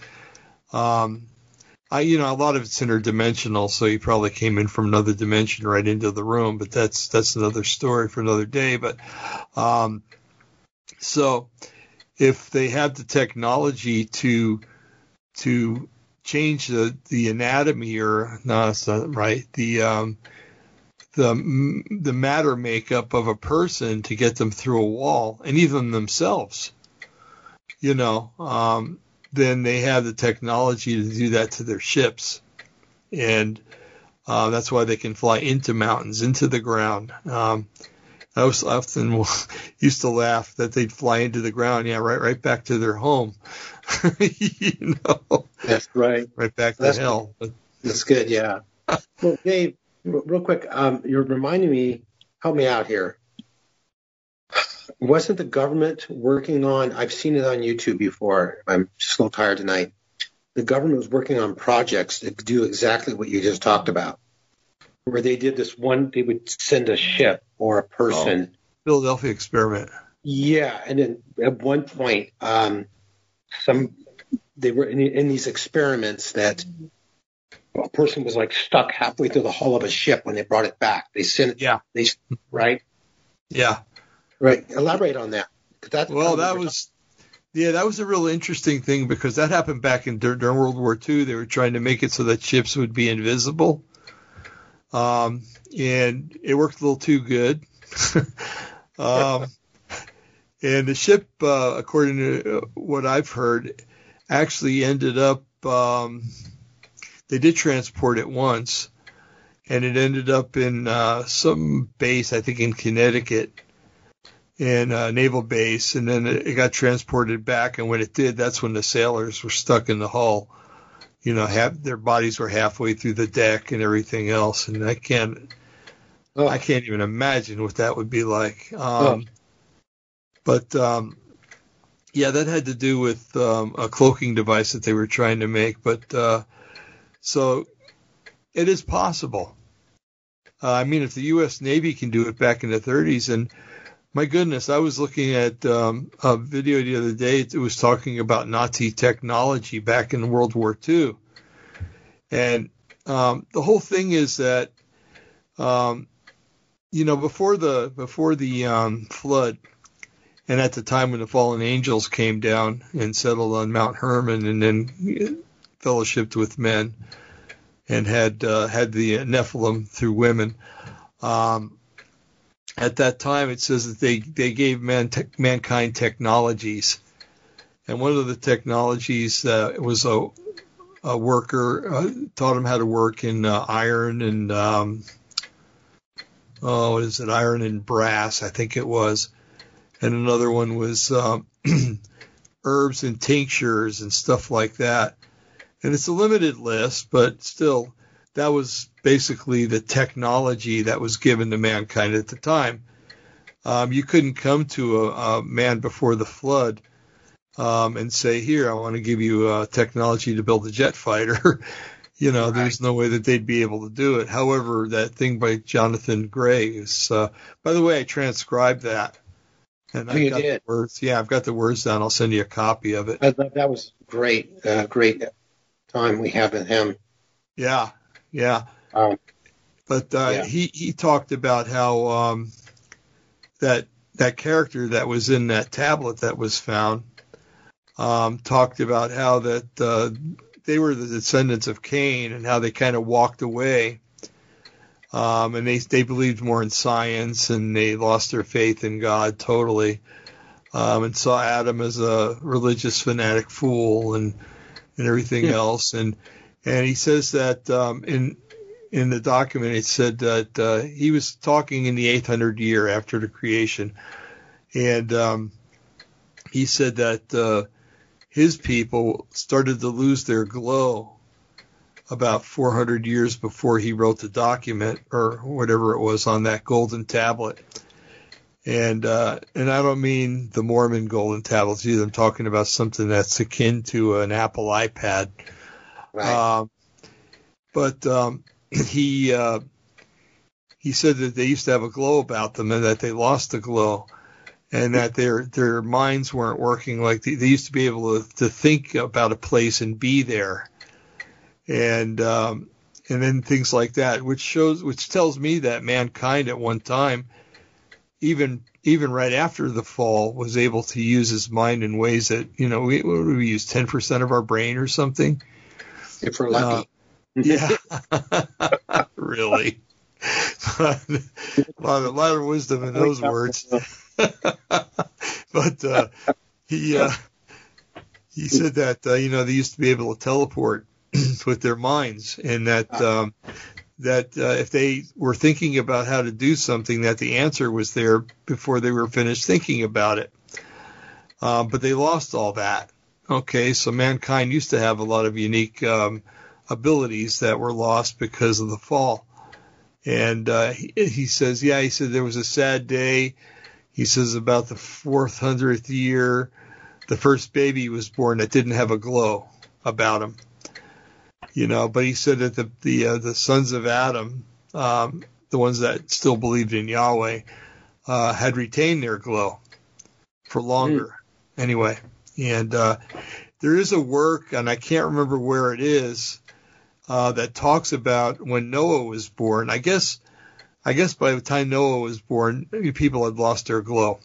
Um, I, you know, a lot of it's interdimensional, so he probably came in from another dimension right into the room, but that's that's another story for another day. But um, so if they have the technology to to change the, the anatomy or not right. The um, the the matter makeup of a person to get them through a wall, and even themselves. You know, um, then they have the technology to do that to their ships, and uh, that's why they can fly into mountains, into the ground. Um, I was often (laughs) used to laugh that they'd fly into the ground, yeah, right, right back to their home. (laughs) you know, that's right, right back that's to hell. But, that's good, yeah. (laughs) well, Dave, real quick, um, you're reminding me. Help me out here. Wasn't the government working on? I've seen it on YouTube before. I'm just a little tired tonight. The government was working on projects that do exactly what you just talked about where they did this one, they would send a ship or a person. Oh, Philadelphia experiment. Yeah, and then at one point, um, some they were in, in these experiments that a person was like stuck halfway through the hull of a ship when they brought it back. They sent it. Yeah. They right. Yeah. Right. Elaborate on that. that well, that was. Yeah, that was a real interesting thing because that happened back in during World War II. They were trying to make it so that ships would be invisible, um, and it worked a little too good. (laughs) um, and the ship, uh, according to what I've heard, actually ended up. Um, they did transport it once, and it ended up in uh, some base, I think in Connecticut, in a naval base, and then it got transported back. And when it did, that's when the sailors were stuck in the hull you know, have their bodies were halfway through the deck and everything else, and I can't, oh. I can't even imagine what that would be like. Um, oh. But um, yeah, that had to do with um, a cloaking device that they were trying to make. But uh, so it is possible. Uh, I mean, if the U.S. Navy can do it back in the 30s, and my goodness, I was looking at um, a video the other day. It was talking about Nazi technology back in World War II, and um, the whole thing is that, um, you know, before the before the um, flood, and at the time when the fallen angels came down and settled on Mount Hermon, and then fellowshipped with men, and had uh, had the Nephilim through women. Um, at that time, it says that they they gave man te- mankind technologies, and one of the technologies uh, was a a worker uh, taught him how to work in uh, iron and um, oh, what is it? Iron and brass, I think it was, and another one was um, (clears throat) herbs and tinctures and stuff like that. And it's a limited list, but still, that was basically the technology that was given to mankind at the time. Um, you couldn't come to a, a man before the flood um, and say, "Here, I want to give you uh, technology to build a jet fighter." (laughs) you know, right. there's no way that they'd be able to do it. However, that thing by Jonathan Gray is, uh, by the way, I transcribed that. And oh, I've got did. the words. Yeah, I've got the words down. I'll send you a copy of it. that was great, uh, great time we had with him. Yeah, yeah. But uh, yeah. he he talked about how um, that that character that was in that tablet that was found um, talked about how that uh, they were the descendants of Cain and how they kind of walked away. Um, and they they believed more in science and they lost their faith in God totally, um, and saw Adam as a religious fanatic fool and and everything yeah. else. And and he says that um, in in the document it said that uh, he was talking in the 800 year after the creation, and um, he said that uh, his people started to lose their glow about 400 years before he wrote the document or whatever it was on that golden tablet. And uh, and I don't mean the Mormon golden tablets either. I'm talking about something that's akin to an Apple iPad. Right. Um, but um, (clears throat) he uh, he said that they used to have a glow about them and that they lost the glow and that their their minds weren't working like they, they used to be able to, to think about a place and be there, and um, and then things like that, which shows which tells me that mankind at one time, even even right after the fall, was able to use his mind in ways that you know we we use ten percent of our brain or something. If we're lucky. Uh, yeah, (laughs) really. a lot, of, a lot of wisdom in those words. (laughs) but uh, he uh, he said that uh, you know they used to be able to teleport (clears throat) with their minds, and that um, that uh, if they were thinking about how to do something, that the answer was there before they were finished thinking about it. Uh, but they lost all that. Okay, so mankind used to have a lot of unique um, abilities that were lost because of the fall. And uh, he, he says, yeah, he said there was a sad day he says about the 400th year, the first baby was born that didn't have a glow about him. You know, but he said that the the uh, the sons of Adam, um, the ones that still believed in Yahweh, uh, had retained their glow for longer. Mm. Anyway, and uh, there is a work, and I can't remember where it is, uh, that talks about when Noah was born. I guess I guess by the time Noah was born, people had lost their glow.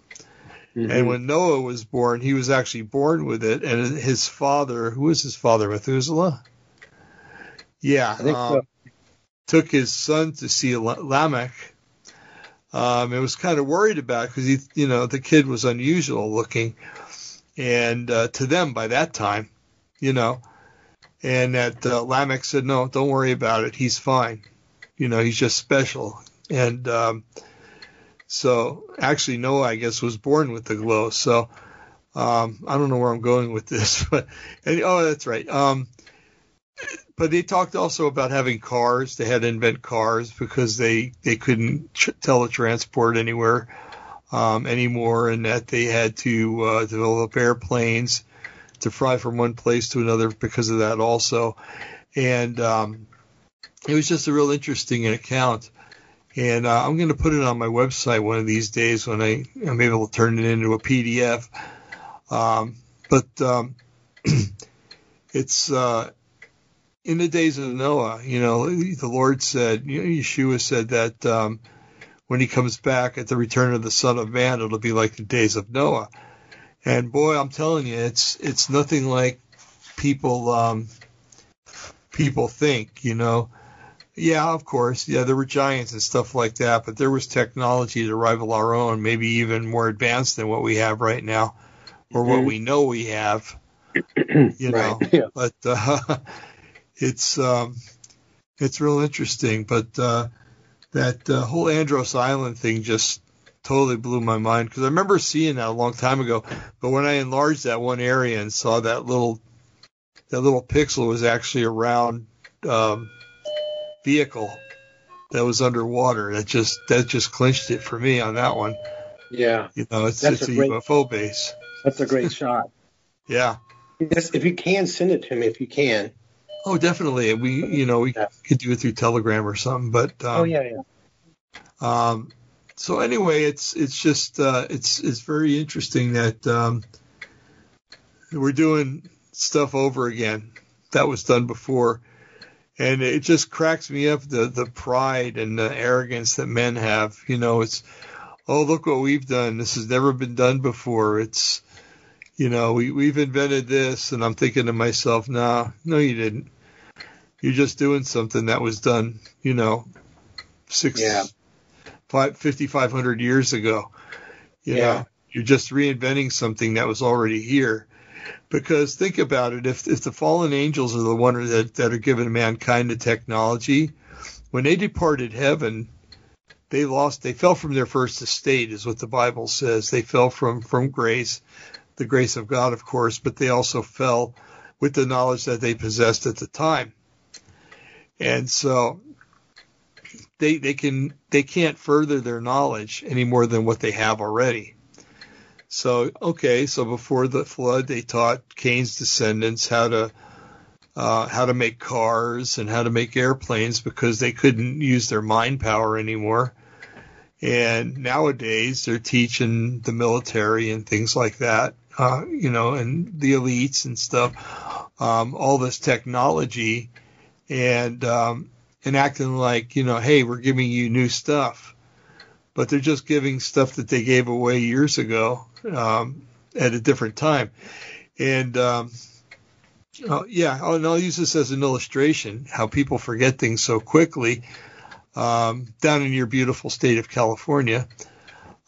Mm-hmm. And when Noah was born, he was actually born with it. And his father, who was his father, Methuselah? Yeah, um, so. took his son to see Lamech. Um, and was kind of worried about because he, you know, the kid was unusual looking, and uh, to them by that time, you know, and that uh, Lamech said, "No, don't worry about it. He's fine. You know, he's just special. And um, so actually Noah, I guess, was born with the glow. So um, I don't know where I'm going with this, (laughs) but and, oh, that's right. Um, but they talked also about having cars. They had to invent cars because they they couldn't tr- teletransport anywhere um, anymore, and that they had to uh, develop airplanes to fly from one place to another because of that also. And um, it was just a real interesting account and uh, I'm going to put it on my website one of these days when I am able to turn it into a PDF. Um, but um, (clears throat) it's uh, in the days of Noah, you know, the Lord said, you know, Yeshua said that um, when he comes back at the return of the Son of Man, it'll be like the days of Noah. And boy, I'm telling you, it's it's nothing like people um, people think. You know, yeah, of course, yeah, there were giants and stuff like that, but there was technology to rival our own, maybe even more advanced than what we have right now, or mm-hmm. what we know we have. (clears throat) You know, yeah. but uh, (laughs) it's um, it's real interesting. But uh, that uh, whole Andros Island thing just totally blew my mind because I remember seeing that a long time ago. But when I enlarged that one area and saw that little that little pixel was actually a round um, vehicle that was underwater, that just that just clinched it for me on that one. Yeah, you know, it's that's it's a, great, UFO base. That's a great shot. (laughs) Yeah. If you can send it to me, if you can. Oh, definitely. We, you know, we yeah. could do it through Telegram or something. But um, oh yeah, yeah. Um, so anyway, it's it's just uh, it's it's very interesting that um, we're doing stuff over again that was done before, and it just cracks me up the the pride and the arrogance that men have. You know, it's oh look what we've done. This has never been done before. It's you know we we've invented this, and I'm thinking to myself, nah, no, you didn't. You're just doing something that was done, you know, six, yeah. five, 5,500 years ago. You yeah. know, you're just reinventing something that was already here. Because think about it, if if the fallen angels are the ones that, that are giving mankind the technology, when they departed heaven, they lost they fell from their first estate is what the Bible says. They fell from from grace, the grace of God of course, but they also fell with the knowledge that they possessed at the time. And so they they can they can't further their knowledge any more than what they have already. So okay, so before the flood, they taught Cain's descendants how to uh, how to make cars and how to make airplanes because they couldn't use their mind power anymore. And nowadays, they're teaching the military and things like that, uh, you know, and the elites and stuff, um, all this technology and um, and acting like you know, hey, we're giving you new stuff, but they're just giving stuff that they gave away years ago um, at a different time, and um, oh, yeah, oh, and I'll use this as an illustration how people forget things so quickly. Um, down in your beautiful state of California,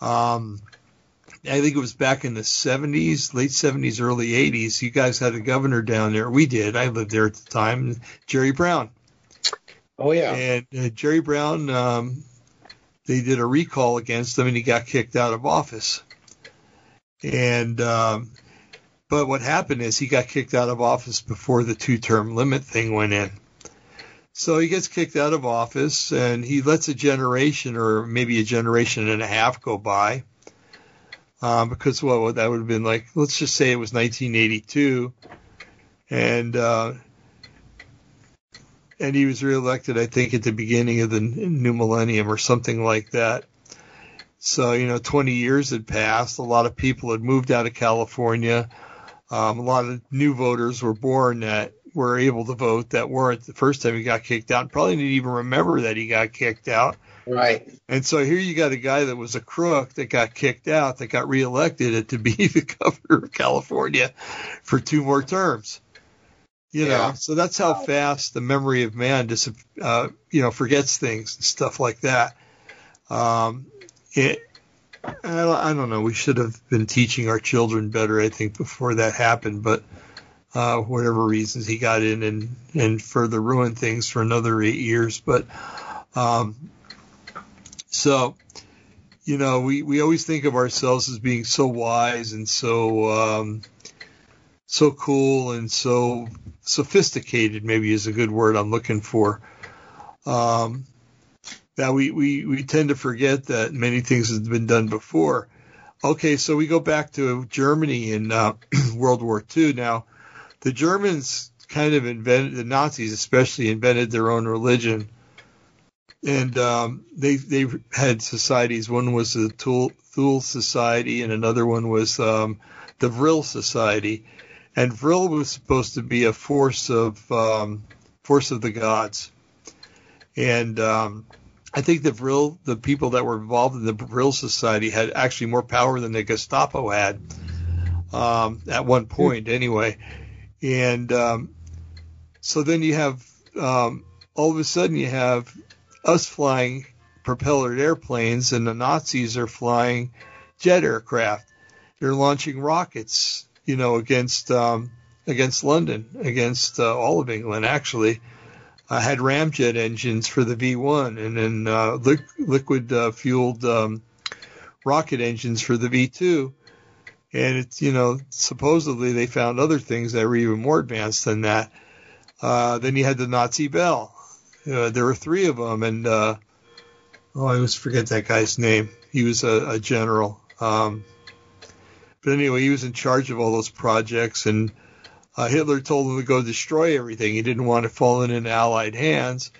um, I think it was back in the 70s, late 70s, early 80s. You guys had a governor down there. We did. I lived there at the time, Jerry Brown. Oh yeah. And uh, Jerry Brown, um, they did a recall against him, and he got kicked out of office. And um, but what happened is he got kicked out of office before the two-term limit thing went in. So he gets kicked out of office, and he lets a generation or maybe a generation and a half go by um, because what that would have been like. Let's just say it was 1982, and uh, and he was reelected, I think, at the beginning of the new millennium or something like that. So you know, 20 years had passed. A lot of people had moved out of California. Um, a lot of new voters were born that were able to vote that weren't the first time he got kicked out. Probably didn't even remember that he got kicked out. Right. And so here you got a guy that was a crook that got kicked out, that got reelected to be (laughs) the governor of California for two more terms. You know, so that's how fast the memory of man just, uh, you know, forgets things and stuff like that. Um, it, I don't, I don't know. We should have been teaching our children better, I think, before that happened. But uh, whatever reasons, he got in and and further ruined things for another eight years. But um, so, you know, we, we always think of ourselves as being so wise and so um, so cool and so sophisticated. Maybe is a good word I'm looking for. Um, that we, we, we tend to forget that many things have been done before. Okay, so we go back to Germany in uh, (clears throat) World War II. Now, the Germans kind of invented, the Nazis especially invented their own religion and um, they they had societies. One was the Thule, Thule Society, and another one was um, the Vril Society. And Vril was supposed to be a force of um, Force of the Gods, and um, I think the Vril, the people that were involved in the Vril Society had actually more power than the Gestapo had um, at one point, anyway. And um, so then you have um, all of a sudden you have us flying propellered airplanes, and the Nazis are flying jet aircraft. They're launching rockets, you know, against um, against London, against uh, all of England, actually uh, had ramjet engines for the V1 and then uh, li- liquid uh, fueled um, rocket engines for the V2. And it's, you know, supposedly they found other things that were even more advanced than that. Uh, then you had the Nazi Bell. Uh, there were three of them, and uh, oh, I always forget that guy's name. He was a, a general. Um, but anyway, he was in charge of all those projects, and uh, Hitler told him to go destroy everything. He didn't want it falling into Allied hands.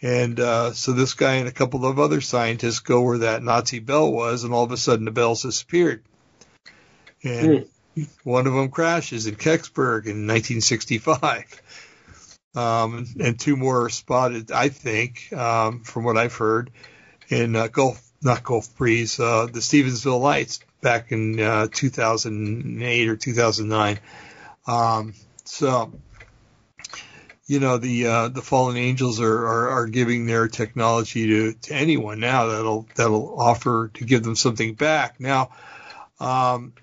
And uh, so this guy and a couple of other scientists go where that Nazi bell was, and all of a sudden the bells disappeared. And mm. one of them crashes in Kecksburg in 1965. Um, and two more spotted, I think, um, from what I've heard, in uh, Gulf, not Gulf Breeze, uh, the Stephenville Lights back in uh, 2008 or 2009. Um, so, you know, the uh, the fallen angels are, are, are giving their technology to, to anyone now that'll that'll offer to give them something back. Now, um,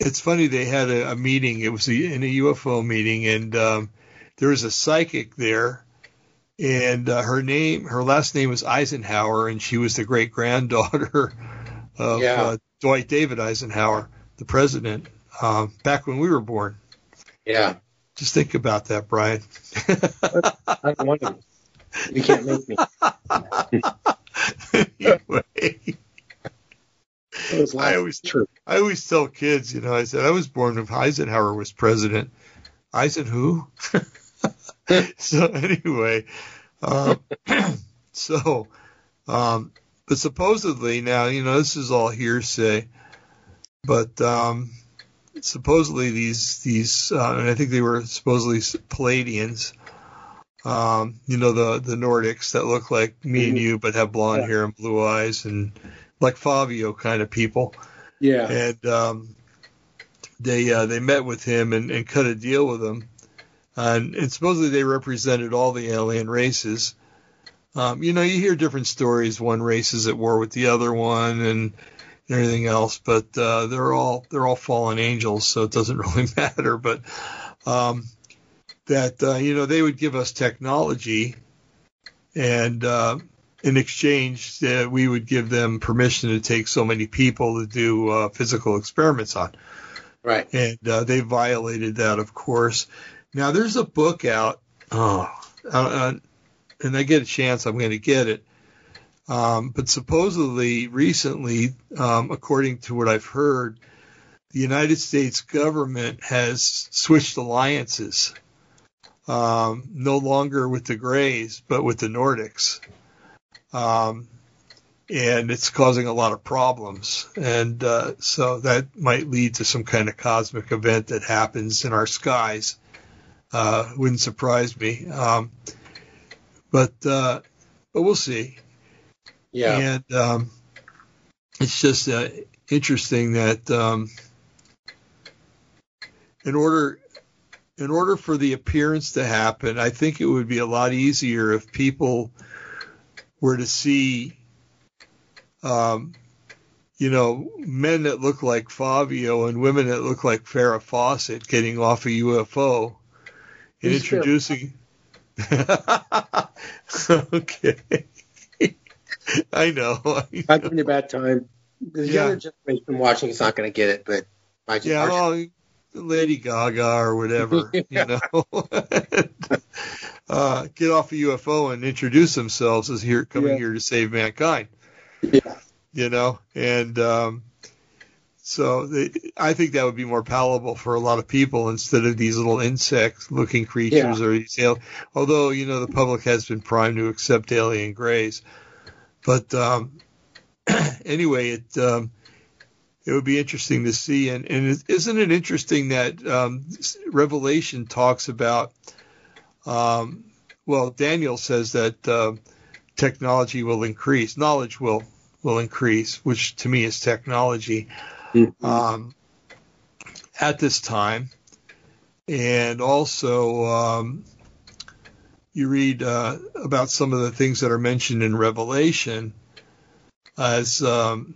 it's funny they had a, a meeting. It was a, in a UFO meeting, and um, there was a psychic there, and uh, her name, her last name was Eisenhower, and she was the great granddaughter (laughs) of yeah. uh, Dwight David Eisenhower, the president uh, back when we were born. Yeah. Just think about that, Brian. (laughs) I don't want to. You can't make me. (laughs) anyway. I always, true. I always tell kids, you know, I said I was born when Eisenhower was president. Eisen who? (laughs) so anyway, um, (clears throat) so, um, but supposedly now, you know, this is all hearsay, but um, supposedly these these uh, and I think they were supposedly Pleiadians. Um, you know the the Nordics that look like me mm-hmm. and you but have blonde yeah. hair and blue eyes and like Fabio kind of people. Yeah. And um, they uh, they met with him and, and cut a deal with him, and, and supposedly they represented all the alien races. Um, you know, you hear different stories. One race is at war with the other one, and and everything else, but uh, they're all they're all fallen angels, so it doesn't (laughs) really matter. But um, that uh, you know they would give us technology, and uh, in exchange uh, we would give them permission to take so many people to do uh, physical experiments on. Right. And uh, they violated that, of course. Now there's a book out. Oh, uh, and I get a chance, I'm going to get it. Um, but supposedly, recently, um, according to what I've heard, the United States government has switched alliances, um, no longer with the Greys, but with the Nordics. Um, and it's causing a lot of problems. And uh, so that might lead to some kind of cosmic event that happens in our skies. Uh, wouldn't surprise me. Um, but uh, but we'll see. Yeah. And um, it's just uh, interesting that um, in order in order for the appearance to happen, I think it would be a lot easier if people were to see, um, you know, men that look like Fabio and women that look like Farrah Fawcett getting off a UFO and Who's introducing. (laughs) okay. I know. I'm having a bad time. The yeah. younger generation watching is not going to get it, but my yeah, well, Lady Gaga or whatever, (laughs) you know, (laughs) uh, get off a UFO and introduce themselves as here coming yeah. here to save mankind. Yeah. You know, and um, so they, I think that would be more palatable for a lot of people instead of these little insect-looking creatures yeah. or these. Although you know the public has been primed to accept alien greys. But um, (clears throat) anyway, it um, it would be interesting to see. And, and isn't it interesting that um, Revelation talks about Um, well, Daniel says that uh, technology will increase, knowledge will will increase, which to me is technology mm-hmm. um, at this time, and also um, you read uh, about some of the things that are mentioned in Revelation as um,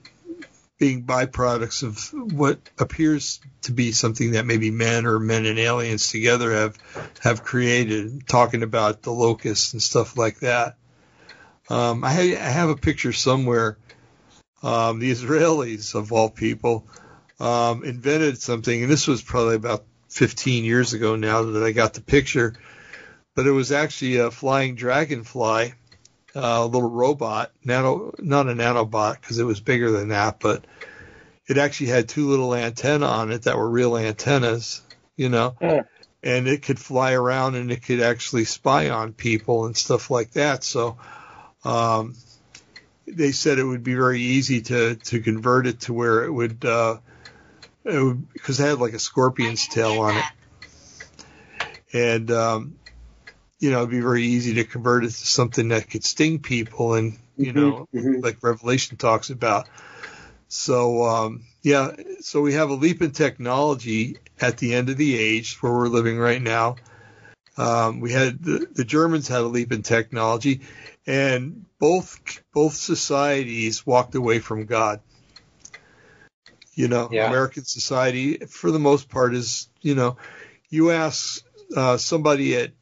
being byproducts of what appears to be something that maybe men or men and aliens together have have created, talking about the locusts and stuff like that. Um, I, ha- I, have a picture somewhere. Um, the Israelis, of all people, um, invented something, and this was probably about 15 years ago now that I got the picture, but it was actually a flying dragonfly a little robot, nano, not a nanobot because it was bigger than that, but it actually had two little antennae on it that were real antennas, you know, and it could fly around and it could actually spy on people and stuff like that. So, um, they said it would be very easy to, to convert it to where it would, uh, it because it had like a scorpion's tail on it. And, um, you know, it'd be very easy to convert it to something that could sting people and, you mm-hmm, know, mm-hmm. like Revelation talks about. So, um, yeah, so we have a leap in technology at the end of the age where we're living right now. Um, we had the, the Germans had a leap in technology and both, both societies walked away from God. You know, yeah. American society for the most part is, you know, you ask uh, somebody at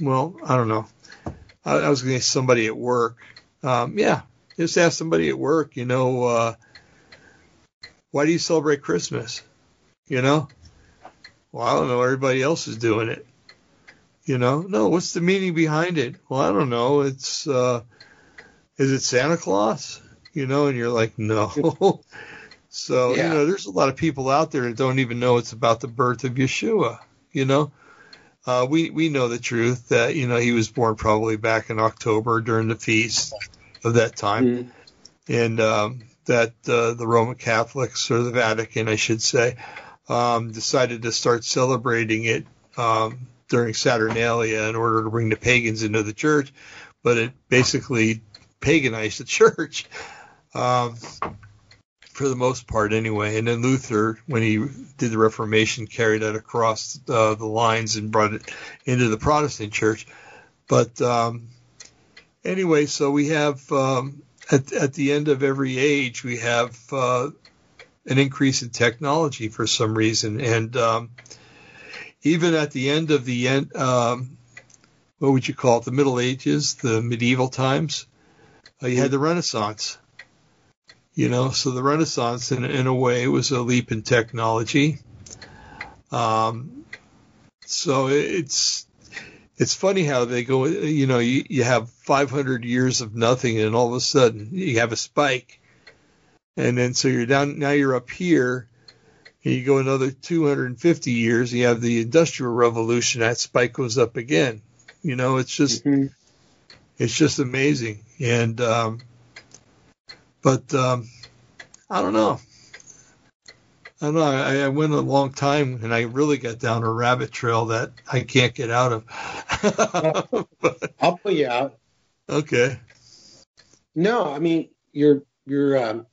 well, I don't know. I, I was going to say somebody at work. Um, yeah, just ask somebody at work, you know, uh, why do you celebrate Christmas? You know? Well, I don't know. Everybody else is doing it. You know? No, what's the meaning behind it? Well, I don't know. It's, uh, is it Santa Claus? You know, and you're like, no. (laughs) so, yeah. you know, there's a lot of people out there that don't even know it's about the birth of Yeshua, you know? Uh, we we know the truth that you know he was born probably back in October during the feast of that time, mm-hmm. and um, that uh, the Roman Catholics or the Vatican, I should say, um, decided to start celebrating it um, during Saturnalia in order to bring the pagans into the church, but it basically paganized the (laughs) church. Um, for the most part anyway. And then Luther, when he did the Reformation, carried that across uh, the lines and brought it into the Protestant church. But um, anyway, so we have um, at, at the end of every age, we have uh, an increase in technology for some reason. And um, even at the end of the end, um, what would you call it, the Middle Ages, the medieval times, uh, you had the Renaissance you know, so the Renaissance, in, in a way, was a leap in technology. Um, so it's it's funny how they go. You know, you, you have 500 years of nothing, and all of a sudden you have a spike, and then so you're down. Now you're up here, and you go another 250 years. You have the Industrial Revolution. That spike goes up again. You know, it's just mm-hmm. it's just amazing, and um, but um, I don't know. I don't know. I, I, went a long time and I really got down a rabbit trail that I can't get out of. (laughs) but, I'll pull you out. Okay. No, I mean you're you're um,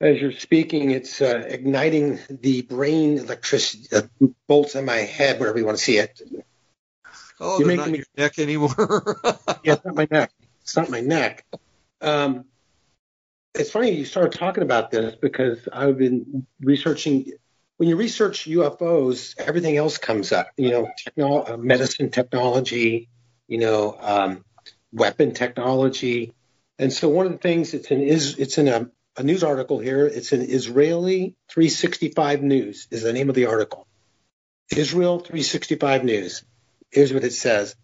as you're speaking, it's uh, igniting the brain electricity uh, bolts in my head, wherever you want to see it. Oh, you're not me... your neck anymore. (laughs) yeah, it's not my neck. It's not my neck. Um, it's funny you started talking about this because I've been researching. When you research UFOs, everything else comes up. You know, techno- uh, medicine technology, you know, um, weapon technology, and so one of the things it's in is it's in a, a news article here. It's an Israeli 365 News is the name of the article. Israel 365 News. Here's what it says.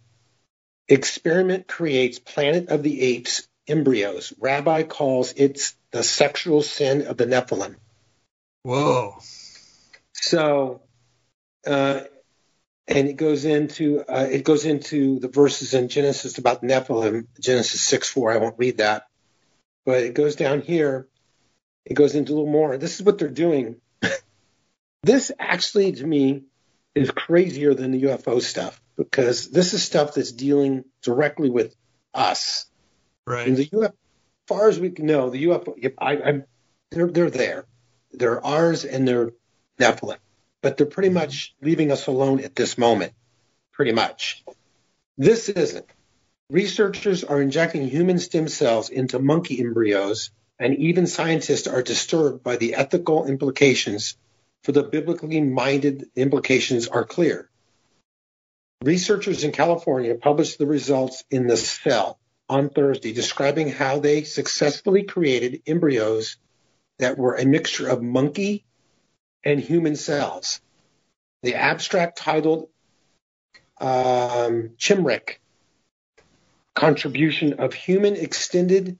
Experiment creates Planet of the Apes embryos. Rabbi calls it the sexual sin of the Nephilim. Whoa. So, uh, and it goes into uh, it goes into the verses in Genesis about Nephilim, Genesis six four. I won't read that, but it goes down here. It goes into a little more. This is what they're doing. this actually, to me, is crazier than the UFO stuff. because this is stuff that's dealing directly with us. Right. And the UFO, as far as we can know, the UFO, I, I, they're they're there. They're ours and they're Nephilim, but they're pretty mm-hmm. much leaving us alone at this moment. Pretty much. This isn't. Researchers are injecting human stem cells into monkey embryos, and even scientists are disturbed by the ethical implications. For the biblically minded implications are clear. Researchers in California published the results in the Cell on Thursday, describing how they successfully created embryos that were a mixture of monkey and human cells. The abstract titled um, Chimeric Contribution of Human Extended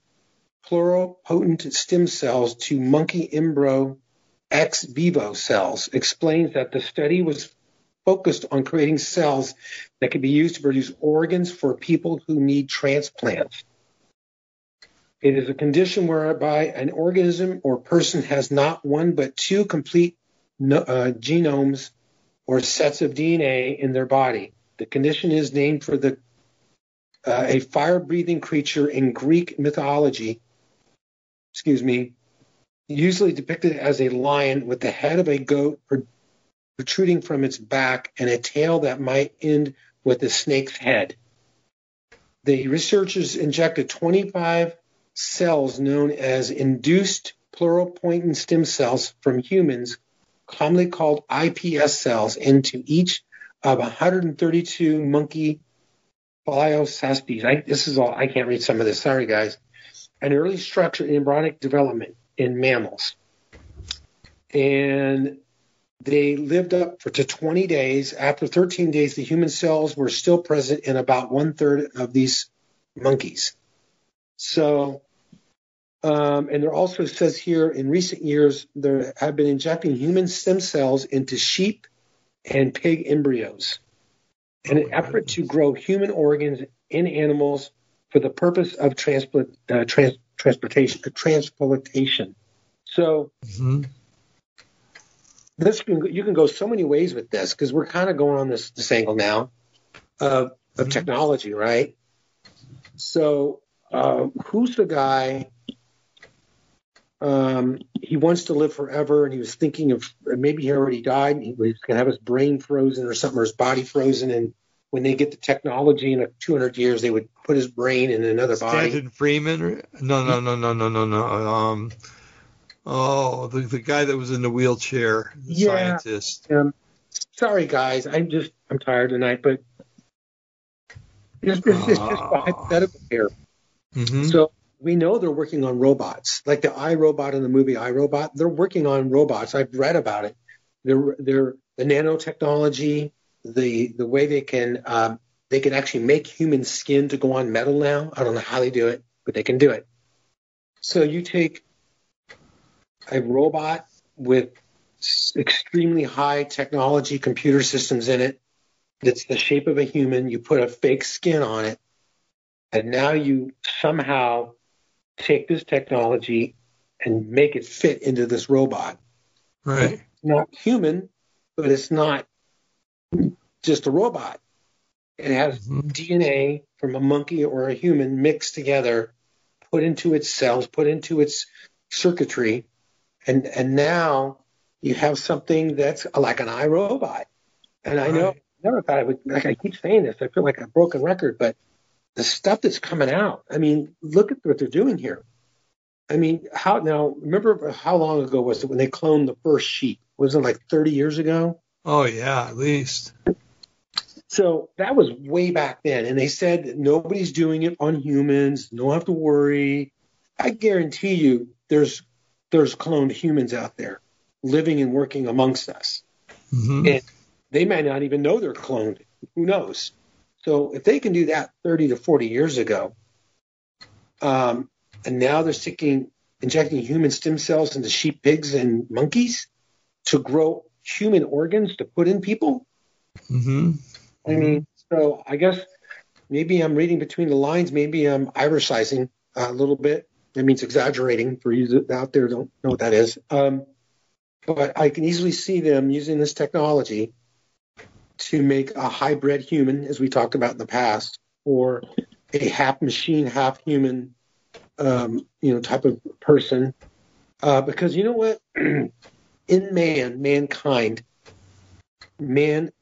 Pluripotent Stem Cells to Monkey Embryo Ex Vivo Cells explains that the study was focused on creating cells that can be used to produce organs for people who need transplants. It is a condition whereby an organism or person has not one but two complete uh, genomes or sets of DNA in their body. The condition is named for the uh, a fire-breathing creature in Greek mythology. Excuse me, usually depicted as a lion with the head of a goat protruding from its back and a tail that might end with a snake's head. The researchers injected 25 cells known as induced pluripotent stem cells from humans, commonly called iPS cells, into each of 132 monkey Bliospes. This is all, I can't read some of this. Sorry, guys. An early structure in embryonic development in mammals. And they lived up for, to 20 days. After 13 days, the human cells were still present in about one third of these monkeys. So, um, and there also says here in recent years, there have been injecting human stem cells into sheep and pig embryos in an effort to grow human organs in animals for the purpose of transplant, uh, trans, transportation, uh, transplantation. So mm-hmm. this can, you can go so many ways with this because we're kind of going on this, this angle now of, of mm-hmm. technology, right? So uh, who's the guy? Um, he wants to live forever, and he was thinking of maybe he already died. And he was going to have his brain frozen or something, or his body frozen, and when they get the technology in a 200 years, they would put his brain in another body. Stanton Friedman? No, no, no, no, no, no, no. Um, oh, the the guy that was in the wheelchair, the yeah, scientist. Um, sorry, guys, I'm just I'm tired tonight, but it's, it's, it's just ah. hypothetical here. Mm-hmm. So we know they're working on robots, like the iRobot in the movie iRobot. They're working on robots. I've read about it. They're they're the nanotechnology, the the way they can um, they can actually make human skin to go on metal now. I don't know how they do it, but they can do it. So you take a robot with extremely high technology computer systems in it that's the shape of a human. You put a fake skin on it, and now you somehow take this technology and make it fit into this robot. Right. It's not human, but it's not just a robot. It has mm-hmm. DNA from a monkey or a human mixed together, put into its cells, put into its circuitry, and and now you have something that's like an iRobot. And I know, I never thought I would. Like I keep saying this, I feel like a broken record, but the stuff that's coming out. I mean, look at what they're doing here. I mean, how now? Remember how long ago was it when they cloned the first sheep? Was it like 30 years ago? Oh yeah, at least. So that was way back then, and they said nobody's doing it on humans. Don't have to worry. I guarantee you, there's there's cloned humans out there living and working amongst us, mm-hmm. and they might not even know they're cloned. Who knows? So if they can do that 30 to 40 years ago, um, and now they're sticking injecting human stem cells into sheep, pigs, and monkeys to grow human organs to put in people. Mm-hmm. I mean, so I guess maybe I'm reading between the lines. Maybe I'm irishizing a little bit. That means exaggerating for you out there don't know what that is. Um, but I can easily see them using this technology to make a hybrid human, as we talked about in the past, or a half machine, half human, um, you know, type of person. Uh, because you know what? (clears throat) in man, mankind, man,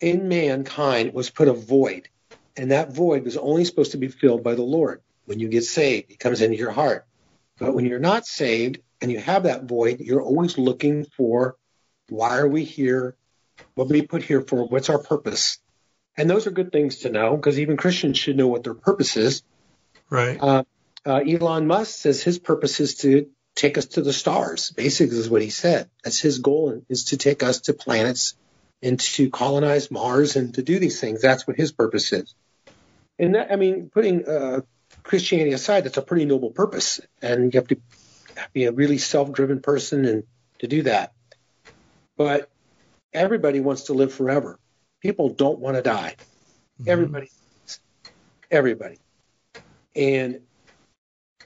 in mankind was put a void, and that void was only supposed to be filled by the Lord. When you get saved, it comes into your heart. But when you're not saved and you have that void, you're always looking for why are we here? What we put here for? What's our purpose? And those are good things to know because even Christians should know what their purpose is. Right. Uh, uh, Elon Musk says his purpose is to take us to the stars. Basically, is what he said. That's his goal is to take us to planets and to colonize Mars and to do these things. That's what his purpose is. And that, I mean, putting uh, Christianity aside, that's a pretty noble purpose, and you have to be a really self-driven person and to do that. But everybody wants to live forever. People don't want to die. Mm-hmm. Everybody, everybody. And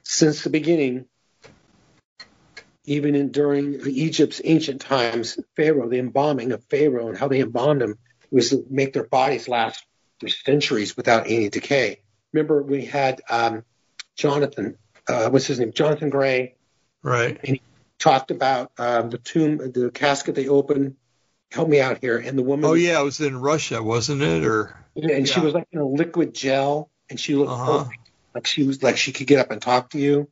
since the beginning, even in, during Egypt's ancient times, Pharaoh, the embalming of Pharaoh and how they embalmed him was to make their bodies last for centuries without any decay. Remember, we had um, Jonathan, uh, what's his name? Jonathan Gray. Right. And he talked about um, the tomb, the casket they opened. Help me out here. And the woman. Oh yeah, it was in Russia, wasn't it? Or and yeah. she was like in a liquid gel, and she looked uh-huh. like she was like she could get up and talk to you.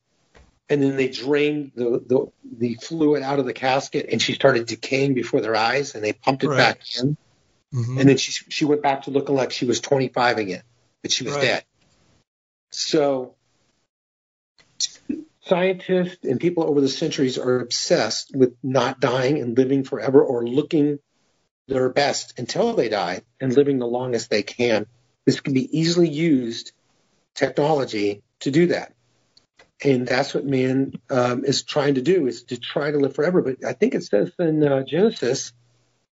And then they drained the, the the fluid out of the casket, and she started decaying before their eyes, and they pumped it right. back in. Mm-hmm. And then she she went back to looking like she was 25 again, but she was right. dead. So scientists and people over the centuries are obsessed with not dying and living forever or looking their best until they die and living the longest they can. This can be easily used technology to do that. And that's what man um, is trying to do is to try to live forever. But I think it says in uh, Genesis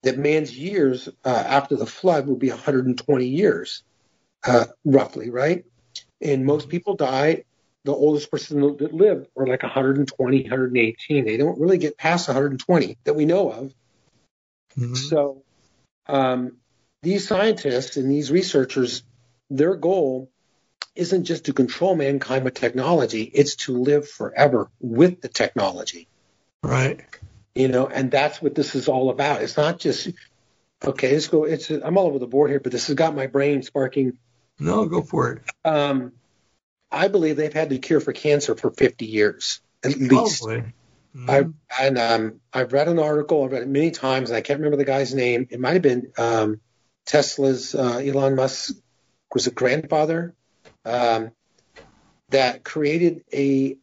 that man's years uh, after the flood will be 120 years, uh, roughly, right? And most people die. The oldest person that lived were like 120, 118. They don't really get past 120 that we know of. Mm-hmm. So um, these scientists and these researchers, their goal isn't just to control mankind with technology, it's to live forever with the technology. Right. You know, and that's what this is all about. It's not just okay, let's go it's I'm all over the board here, but this has got my brain sparking no, go for it. Um, I believe they've had the cure for cancer for 50 years at least. Mm-hmm. I and um, I've read an article. I've read it many times, and I can't remember the guy's name. It might have been um, Tesla's uh, Elon Musk was a grandfather um, that created a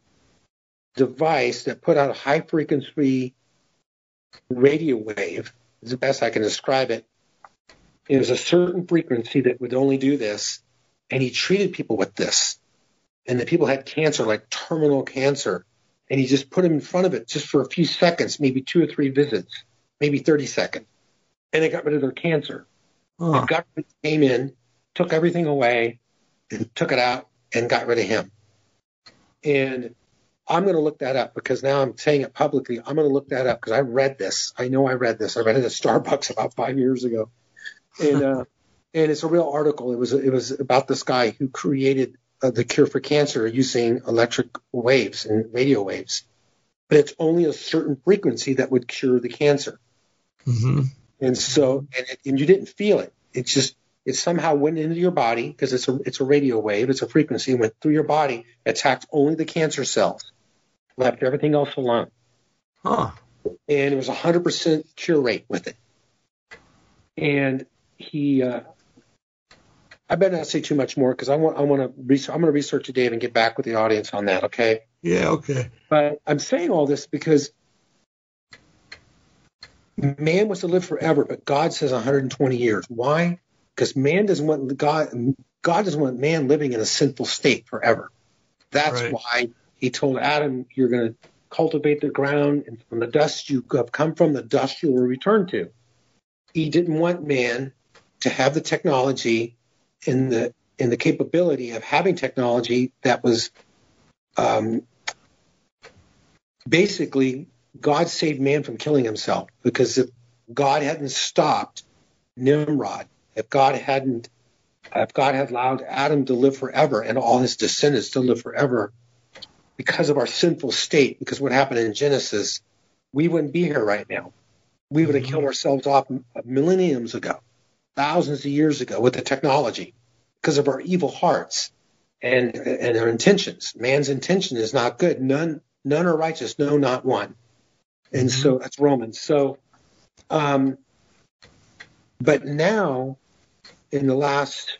device that put out a high frequency radio wave. Is the best I can describe it. It was a certain frequency that would only do this, and he treated people with this. And the people had cancer, like terminal cancer, and he just put them in front of it just for a few seconds, maybe two or three visits, maybe 30 seconds, and they got rid of their cancer. Huh. The government came in, took everything away, and took it out and got rid of him. And I'm going to look that up because now I'm saying it publicly. I'm going to look that up because I read this. I know I read this. I read it at Starbucks about five years ago and uh, (laughs) and it's a real article. It was it was about this guy who created uh, the cure for cancer using electric waves and radio waves, but it's only a certain frequency that would cure the cancer. Mm-hmm. And so, and, it, and you didn't feel it. It just it somehow went into your body because it's a it's a radio wave. It's a frequency went through your body, attacked only the cancer cells, left everything else alone. Huh. And it was a hundred percent cure rate with it. And he uh, I better not say too much more because I want I want to research. I'm going to research it, Dave, and get back with the audience on that. Okay. Yeah. Okay. But I'm saying all this because man wants to live forever, but God says 120 years. Why? Because man doesn't want God. God doesn't want man living in a sinful state forever. That's right. why He told Adam, "You're going to cultivate the ground, and from the dust you have come from, the dust you will return to." He didn't want man to have the technology and the and the capability of having technology that was um, basically God saved man from killing himself because if God hadn't stopped Nimrod, if God hadn't, if God had allowed Adam to live forever and all his descendants to live forever, because of our sinful state, because what happened in Genesis, we wouldn't be here right now. We would have killed ourselves off millenniums ago, thousands of years ago with the technology because of our evil hearts and and our intentions. Man's intention is not good. None none are righteous, no, not one. And mm-hmm. so that's Romans. So, um, but now, in the last,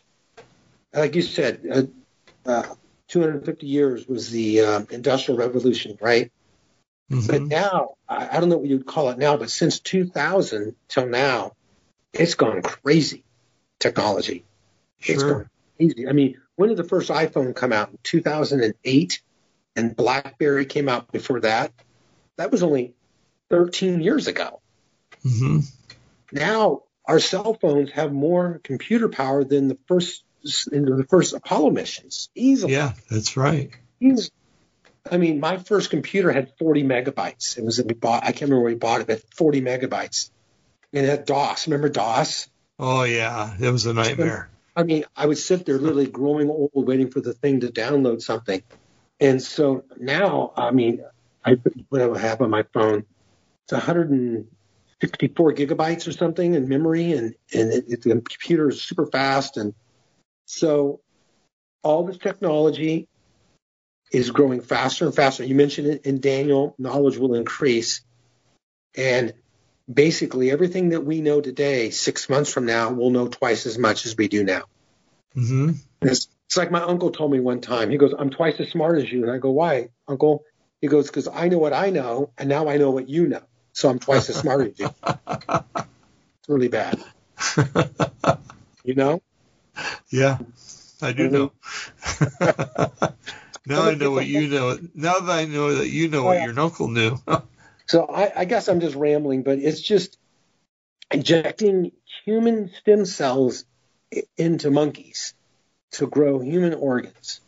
like you said, uh, uh, 250 years was the uh, Industrial Revolution, right? Mm-hmm. But now, I, I don't know what you'd call it now, but since 2000 till now, it's gone crazy. Technology, sure. it's gone crazy. I mean, when did the first iPhone come out? In 2008, and BlackBerry came out before that. That was only 13 years ago. Mm-hmm. Now our cell phones have more computer power than the first the first Apollo missions easily. Yeah, that's right. I mean, my first computer had 40 megabytes. It was we bought. I can't remember where we bought it, but 40 megabytes. And it had DOS. Remember DOS? Oh yeah, it was a nightmare. I mean, I would sit there literally growing old, waiting for the thing to download something. And so now, I mean, I what I have on my phone, it's 164 gigabytes or something in memory, and and it, it, the computer is super fast, and so all this technology is growing faster and faster. You mentioned it in Daniel, knowledge will increase, and basically everything that we know today, six months from now, we'll know twice as much as we do now. Mm-hmm. It's, it's like my uncle told me one time. He goes, "I'm twice as smart as you," and I go, "Why, uncle?" He goes, "Because I know what I know, and now I know what you know, so I'm twice as smart as you." (laughs) It's really bad. you know? Yeah, I do mm-hmm. know. (laughs) now I know what you know. Now that I know that you know what your uncle knew. (laughs) so I, I guess I'm just rambling, but it's just injecting human stem cells into monkeys to grow human organs.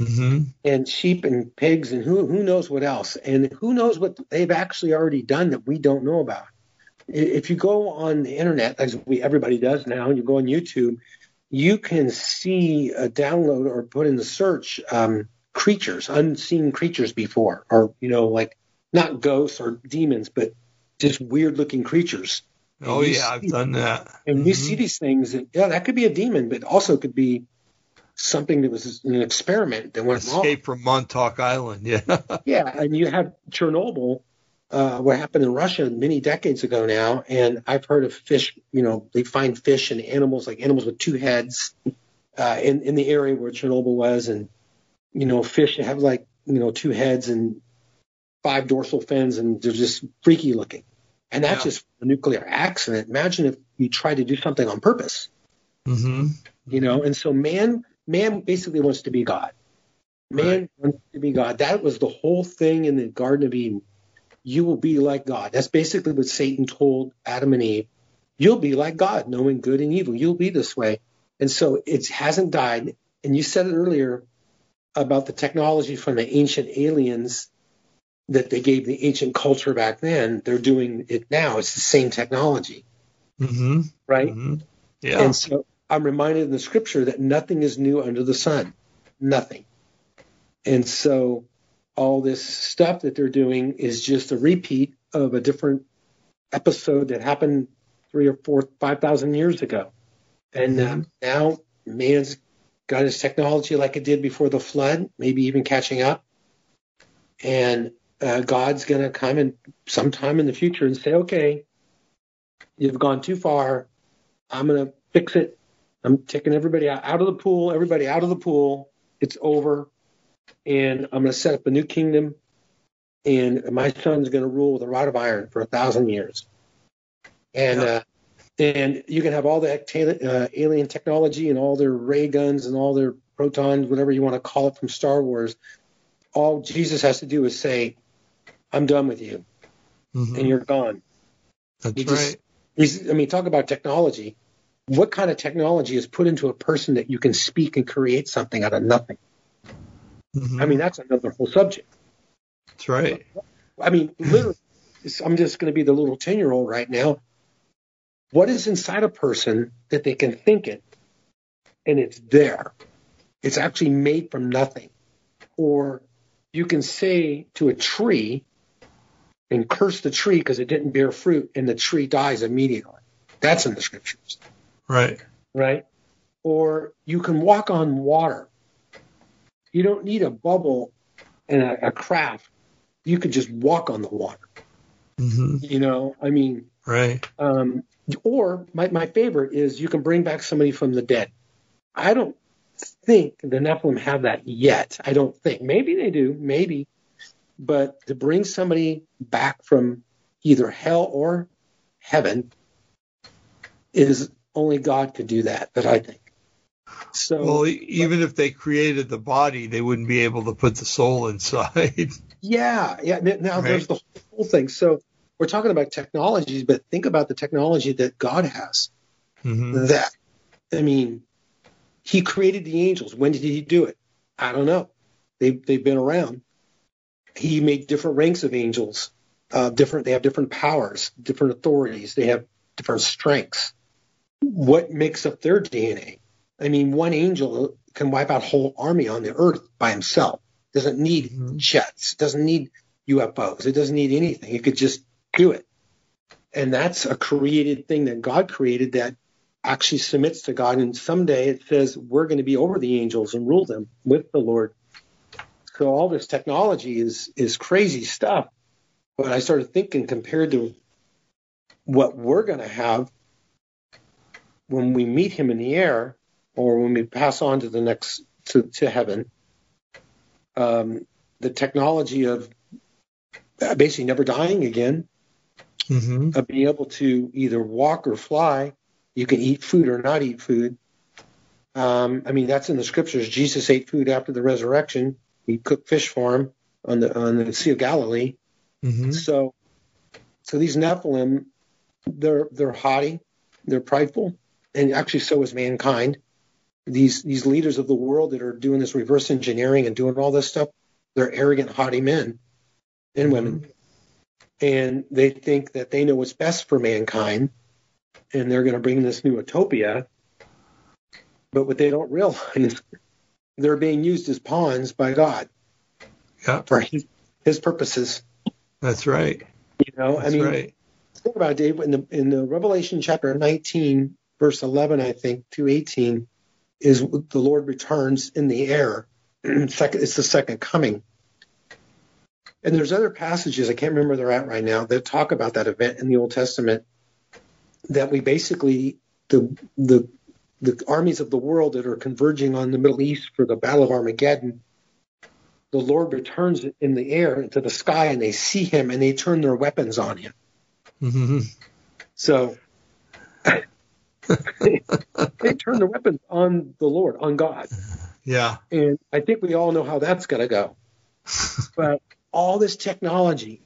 Mm-hmm. And sheep and pigs and who who knows what else and who knows what they've actually already done that we don't know about. If you go on the internet, as we everybody does now, and you go on YouTube, you can see a download or put in the search um, creatures, unseen creatures before, or you know, like not ghosts or demons, but just weird looking creatures. oh yeah, I've done that. And mm-hmm. you see these things, and yeah, that could be a demon, but also could be something that was an experiment that went Escape wrong. Escape from Montauk Island, yeah. (laughs) yeah, and you have Chernobyl, uh, what happened in Russia many decades ago now, and I've heard of fish. You know, they find fish and animals like animals with two heads uh, in in the area where Chernobyl was, and you know, fish have like you know two heads and five dorsal fins, and they're just freaky looking. And that's yeah. just a nuclear accident. Imagine if you try to do something on purpose. Mm-hmm. You know, and so man, man basically wants to be God. Man right. wants to be God. That was the whole thing in the Garden of Eden you will be like God. That's basically what Satan told Adam and Eve. You'll be like God, knowing good and evil. You'll be this way. And so it hasn't died. And you said it earlier about the technology from the ancient aliens that they gave the ancient culture back then. They're doing it now. It's the same technology. Mm-hmm. Right? Mm-hmm. Yeah. And so I'm reminded in the scripture that nothing is new under the sun. Nothing. And so all this stuff that they're doing is just a repeat of a different episode that happened three or four, five thousand years ago. And uh, mm-hmm. now man's got his technology like it did before the flood, maybe even catching up. And uh, God's going to come in sometime in the future and say, okay, you've gone too far. I'm going to fix it. I'm taking everybody out of the pool, everybody out of the pool. It's over and I'm going to set up a new kingdom, and my son's going to rule with a rod of iron for a thousand years. And yeah. uh, and you can have all the uh, alien technology and all their ray guns and all their protons, whatever you want to call it from Star Wars. All Jesus has to do is say, "I'm done with you," mm-hmm. and you're gone. That's he right. Just, I mean, talk about technology. What kind of technology is put into a person that you can speak and create something out of nothing? Mm-hmm. I mean, that's another whole subject. That's right. I mean, literally, I'm just going to be the little 10 year old right now. what is inside a person that they can think it and it's there. It's actually made from nothing. Or you can say to a tree and curse the tree because it didn't bear fruit and the tree dies immediately. That's in the scriptures. Right. Right. Or you can walk on water. You don't need a bubble and a, a craft. You could just walk on the water. hmm You know, I mean, Right. um, or my, my favorite is you can bring back somebody from the dead. I don't think the Nephilim have that yet. I don't think. Maybe they do, maybe. But to bring somebody back from either hell or heaven is only God could do that, but I think. So Well, even if they created the body, they wouldn't be able to put the soul inside. (laughs) Yeah, yeah. Now Right. there's the whole thing. So we're talking about technologies, but think about the technology that God has. hmm That, I mean, He created the angels. When did He do it? I don't know. They've they've been around. He made different ranks of angels. Uh, different. They have different powers, different authorities. They have different strengths. What makes up their DNA? I mean, one angel can wipe out a whole army on the earth by himself. Doesn't need Mhm. jets. Doesn't need UFOs. It doesn't need anything. It could just do it. And that's a created thing that God created that actually submits to God. And someday it says we're going to be over the angels and rule them with the Lord. So all this technology is is crazy stuff. But I started thinking compared to what we're going to have when we meet him in the air or when we pass on to the next to, to heaven um, the technology of basically never dying again hmm of being able to either walk or fly you can eat food or not eat food. Um, i mean that's in the scriptures. Jesus ate food after the resurrection. He cooked fish for him on the on the sea of galilee. Hmm so, so these Nephilim, they're they're haughty, they're prideful, and actually so is mankind. These these leaders of the world that are doing this reverse engineering and doing all this stuff, they're arrogant, haughty men and mm-hmm. women, and they think that they know what's best for mankind, and they're going to bring this new utopia. But what they don't realize, (laughs) they're being used as pawns by God Yeah, for his, his purposes. that's right. You know, That's I mean, right. think about it, Dave, in the in the Revelation chapter 19, verse 11, I think, to 18, is the Lord returns in the air. (clears throat) it's the second coming. And there's other passages I can't remember where they're at right now that talk about that event in the Old Testament. That we basically the the the armies of the world that are converging on the Middle East for the Battle of Armageddon. The Lord returns in the air into the sky, and they see Him, and they turn their weapons on Him. hmm So (laughs) they turn their weapons on the Lord, on God. Yeah. And I think we all know how that's going to go. (laughs) but all this technology,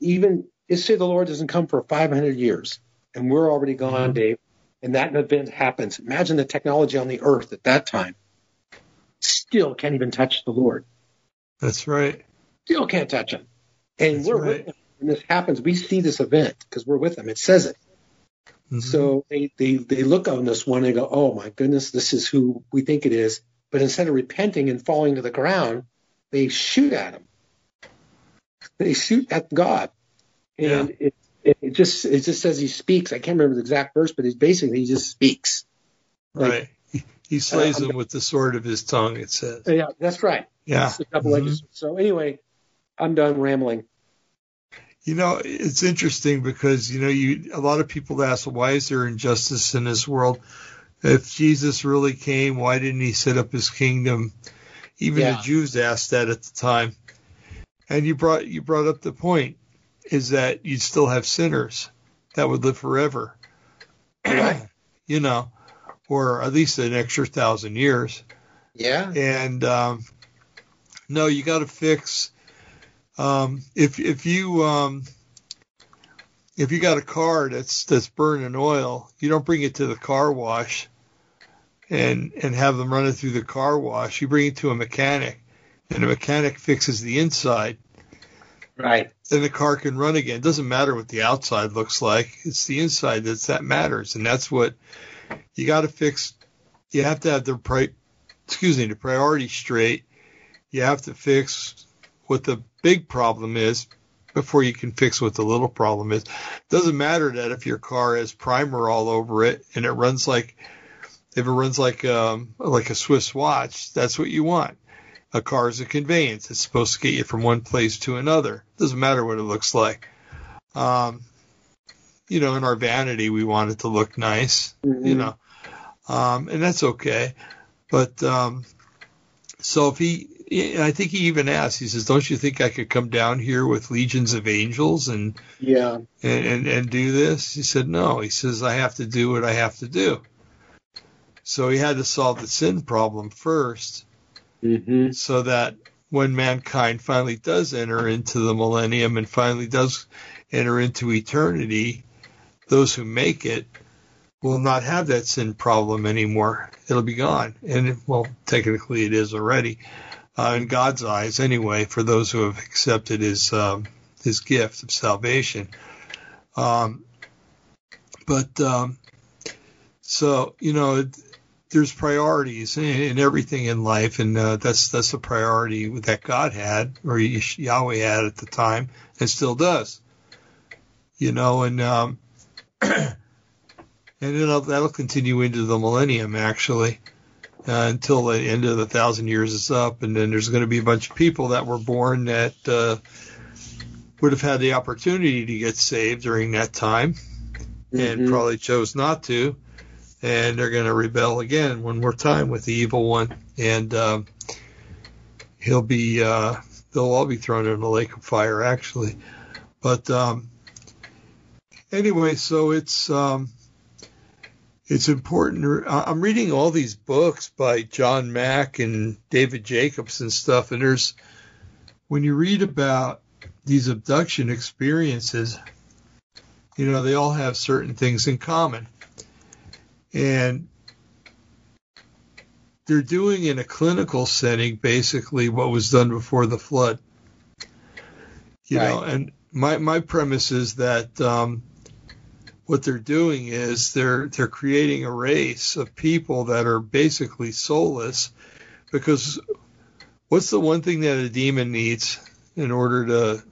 even let's say the Lord doesn't come for 500 years and we're already gone, Mhm. Dave, and that event happens. Imagine the technology on the earth at that time. Still can't even touch the Lord. That's right. Still can't touch him. And That's we're right. with him when this happens. We see this event because we're with him. It says it. Mhm. So they, they, they look on this one and go, oh my goodness, this is who we think it is. But instead of repenting and falling to the ground, they shoot at him. They shoot at God. And it, it, it just it just says he speaks. I can't remember the exact verse, but it's basically he just speaks. Like- right. He, slays Uh, them with the sword of his tongue. It says. Yeah, that's right. Yeah. It's a double-edged Mhm. So anyway, I'm done rambling. You know, it's interesting because you know, you a lot of people ask, why is there injustice in this world? If Jesus really came, why didn't he set up his kingdom? Even Yeah. the Jews asked that at the time. And you brought you brought up the point is that you'd still have sinners that would live forever. (clears throat) You know, or at least an extra thousand years. Yeah. and um, no, you got to fix. Um, if if you um, if you got a car that's that's burning oil, you don't bring it to the car wash and and have them run it through the car wash. You bring it to a mechanic, and the mechanic fixes the inside. Right. then the car can run again. It doesn't matter what the outside looks like; it's the inside that's that matters, and that's what you got to fix. You have to have the pri- excuse me, the priority straight. You have to fix what the big problem is before you can fix what the little problem is. It doesn't matter that if your car has primer all over it and it runs like if it runs like um, like a Swiss watch, that's what you want. A car is a conveyance. It's supposed to get you from one place to another. Doesn't matter what it looks like. Um, you know, in our vanity, we want it to look nice. Mm-hmm. You know, um, and that's okay. But um, so if he, I think he even asked. He says, "Don't you think I could come down here with legions of angels and Yeah. and and, and do this?" He said, "No." He says, "I have to do what I have to do." So he had to solve the sin problem first, Mm-hmm. so that when mankind finally does enter into the millennium and finally does enter into eternity, those who make it will not have that sin problem anymore. It'll be gone. And well, technically it is already, uh, in God's eyes anyway, for those who have accepted his, um, his gift of salvation. Um, but, um, so, you know, it, there's priorities in, in everything in life, and uh, that's that's the priority that God had or Yahweh had at the time, and still does. You know, and um, (clears throat) and it'll, that'll continue into the millennium actually, uh, until the end of the thousand years is up, and then there's going to be a bunch of people that were born that uh, would have had the opportunity to get saved during that time, and Mhm. probably chose not to and they're going to rebel again one more time with the evil one, and um, he'll be uh, they'll all be thrown in the lake of fire actually. But um, anyway, so it's um, it's important. I'm reading all these books by John Mack and David Jacobs and stuff, and there's when you read about these abduction experiences, you know, they all have certain things in common and they're doing in a clinical setting basically what was done before the flood. You know, and my my premise is that um, what they're doing is they're they're creating a race of people that are basically soulless, because what's the one thing that a demon needs in order to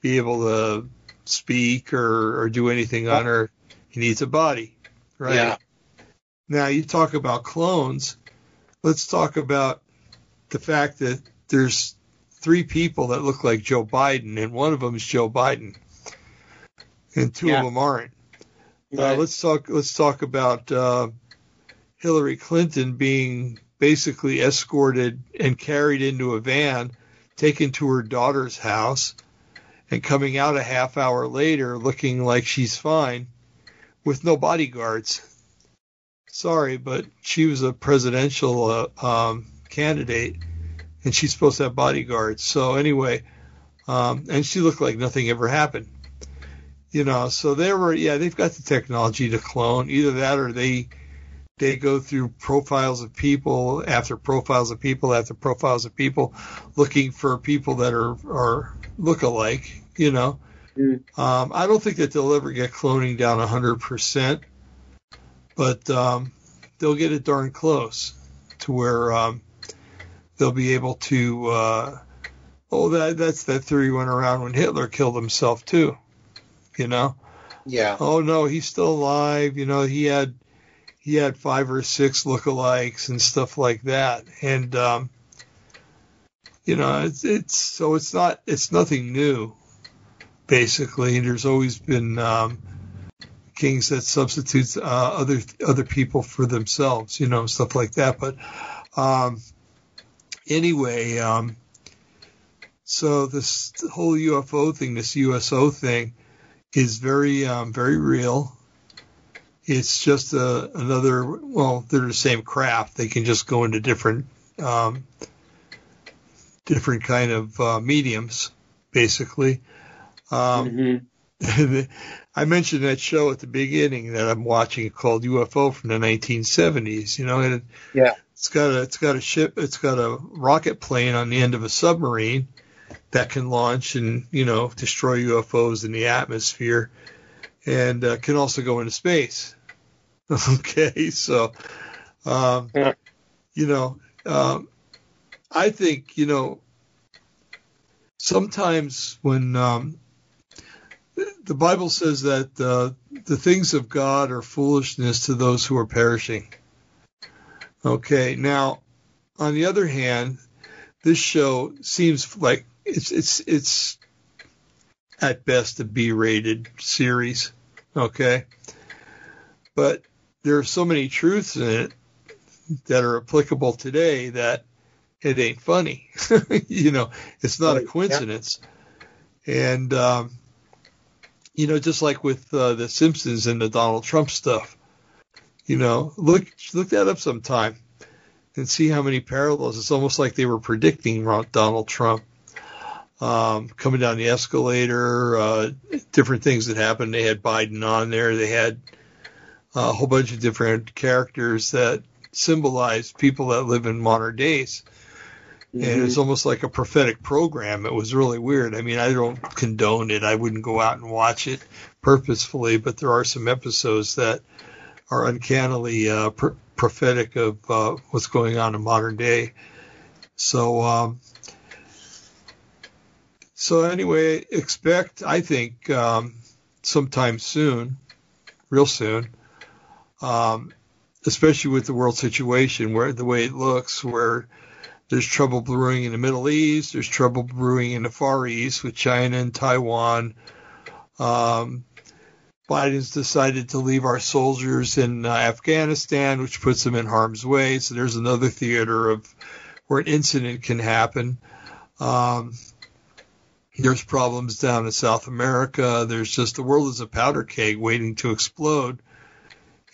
be able to speak or, or do anything on earth? He needs a body, right? Yeah. Now you talk about clones. Let's talk about the fact that there's three people that look like Joe Biden, and one of them is Joe Biden, and two Yeah. of them aren't. Uh, let's talk. Let's talk about uh, Hillary Clinton being basically escorted and carried into a van, taken to her daughter's house, and coming out a half hour later looking like she's fine, with no bodyguards. Sorry, but she was a presidential uh, um, candidate, and she's supposed to have bodyguards. So anyway, um, and she looked like nothing ever happened you know so they were yeah they've got the technology to clone. Either that or they they go through profiles of people after profiles of people after profiles of people looking for people that are are look alike you know? Mm. um, i don't think that they'll ever get cloning down 100% but um, they'll get it darn close to where um, they'll be able to uh, oh that that's that theory went around when hitler killed himself too you know? Yeah. oh no he's still alive. You know he had he had five or six lookalikes and stuff like that. And um you know it's it's so it's not it's nothing new basically. There's always been um kings that substitutes uh, other other people for themselves you know stuff like that. But um anyway um so this whole UFO thing this USO thing is very um, very real. It's just a, another well, they're the same craft. They can just go into different um, different kind of uh, mediums, basically. Um, Mhm. (laughs) I mentioned that show at the beginning that I'm watching called UFO from the 1970s. You know, and it, Yeah. it's got a it's got a ship, it's got a rocket plane on the end of a submarine, that can launch and you know destroy UFOs in the atmosphere, and uh, can also go into space. (laughs) okay, so um, Yeah. you know, um, I think you know sometimes when um, the Bible says that uh, the things of God are foolishness to those who are perishing. Okay, now on the other hand, this show seems like it's it's it's at best a B-rated series. Okay, but there are so many truths in it that are applicable today that it ain't funny. (laughs) you know, it's not a Right, yeah. coincidence. And um, you know, just like with uh, the Simpsons and the Donald Trump stuff, you know, look look that up sometime and see how many parallels. It's almost like they were predicting Donald Trump um, coming down the escalator, uh, different things that happened. They had Biden on there. They had a whole bunch of different characters that symbolized people that live in modern days. And it was almost like a prophetic program. It was really weird. I mean, I don't condone it. I wouldn't go out and watch it purposefully, but there are some episodes that are uncannily uh, pr- prophetic of uh, what's going on in modern day. So, um, so anyway, expect I think um, sometime soon, real soon, um, especially with the world situation where the way it looks, where there's trouble brewing in the Middle East, there's trouble brewing in the Far East with China and Taiwan. Um, Biden's decided to leave our soldiers in uh, Afghanistan, which puts them in harm's way. So there's another theater of where an incident can happen. Um, there's problems down in South America. There's just the world is a powder keg waiting to explode,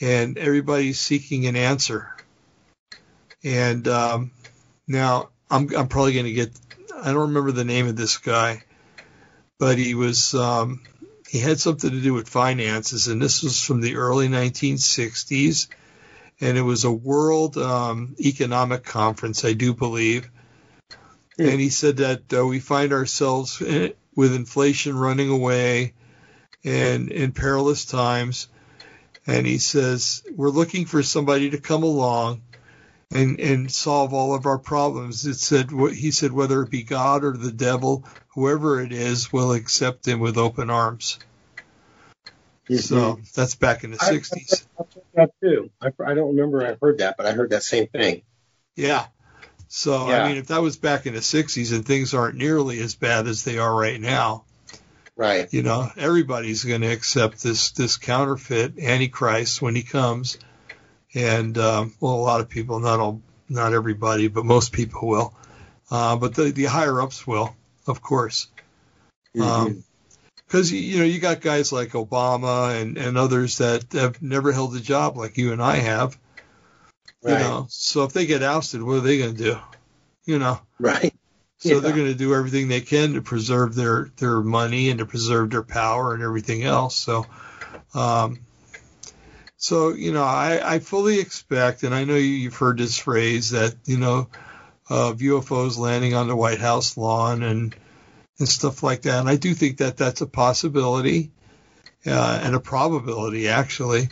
and everybody's seeking an answer. And um, now I'm I'm probably going to get I don't remember the name of this guy, but he was um, he had something to do with finances, and this was from the early 1960s, and it was a World um, Economic Conference, I do believe. Hmm. And he said that uh, we find ourselves with inflation running away and in perilous times. And he says, we're looking for somebody to come along and, and solve all of our problems. It said, he said, whether it be God or the devil, whoever it is, will accept him with open arms. Mhm. So that's back in the I- 60s. I heard that too. I, I don't remember I heard that, but I heard that same thing. Yeah. So, Yeah. I mean, if that was back in the 60s and things aren't nearly as bad as they are right now, Right. you know, everybody's going to accept this this counterfeit antichrist when he comes, and um, well, a lot of people, not all, not everybody, but most people will, uh, but the the higher ups will, of course, Mhm. because you, you know you got guys like Obama and and others that have never held a job like you and I have, you right. know, so if they get ousted, what are they going to do, you know? Right. So Yeah. they're going to do everything they can to preserve their their money and to preserve their power and everything else. So, um, so you know, I, I fully expect, and I know you- you've heard this phrase that you know, of UFOs landing on the White House lawn and and stuff like that. And I do think that that's a possibility uh, and a probability actually,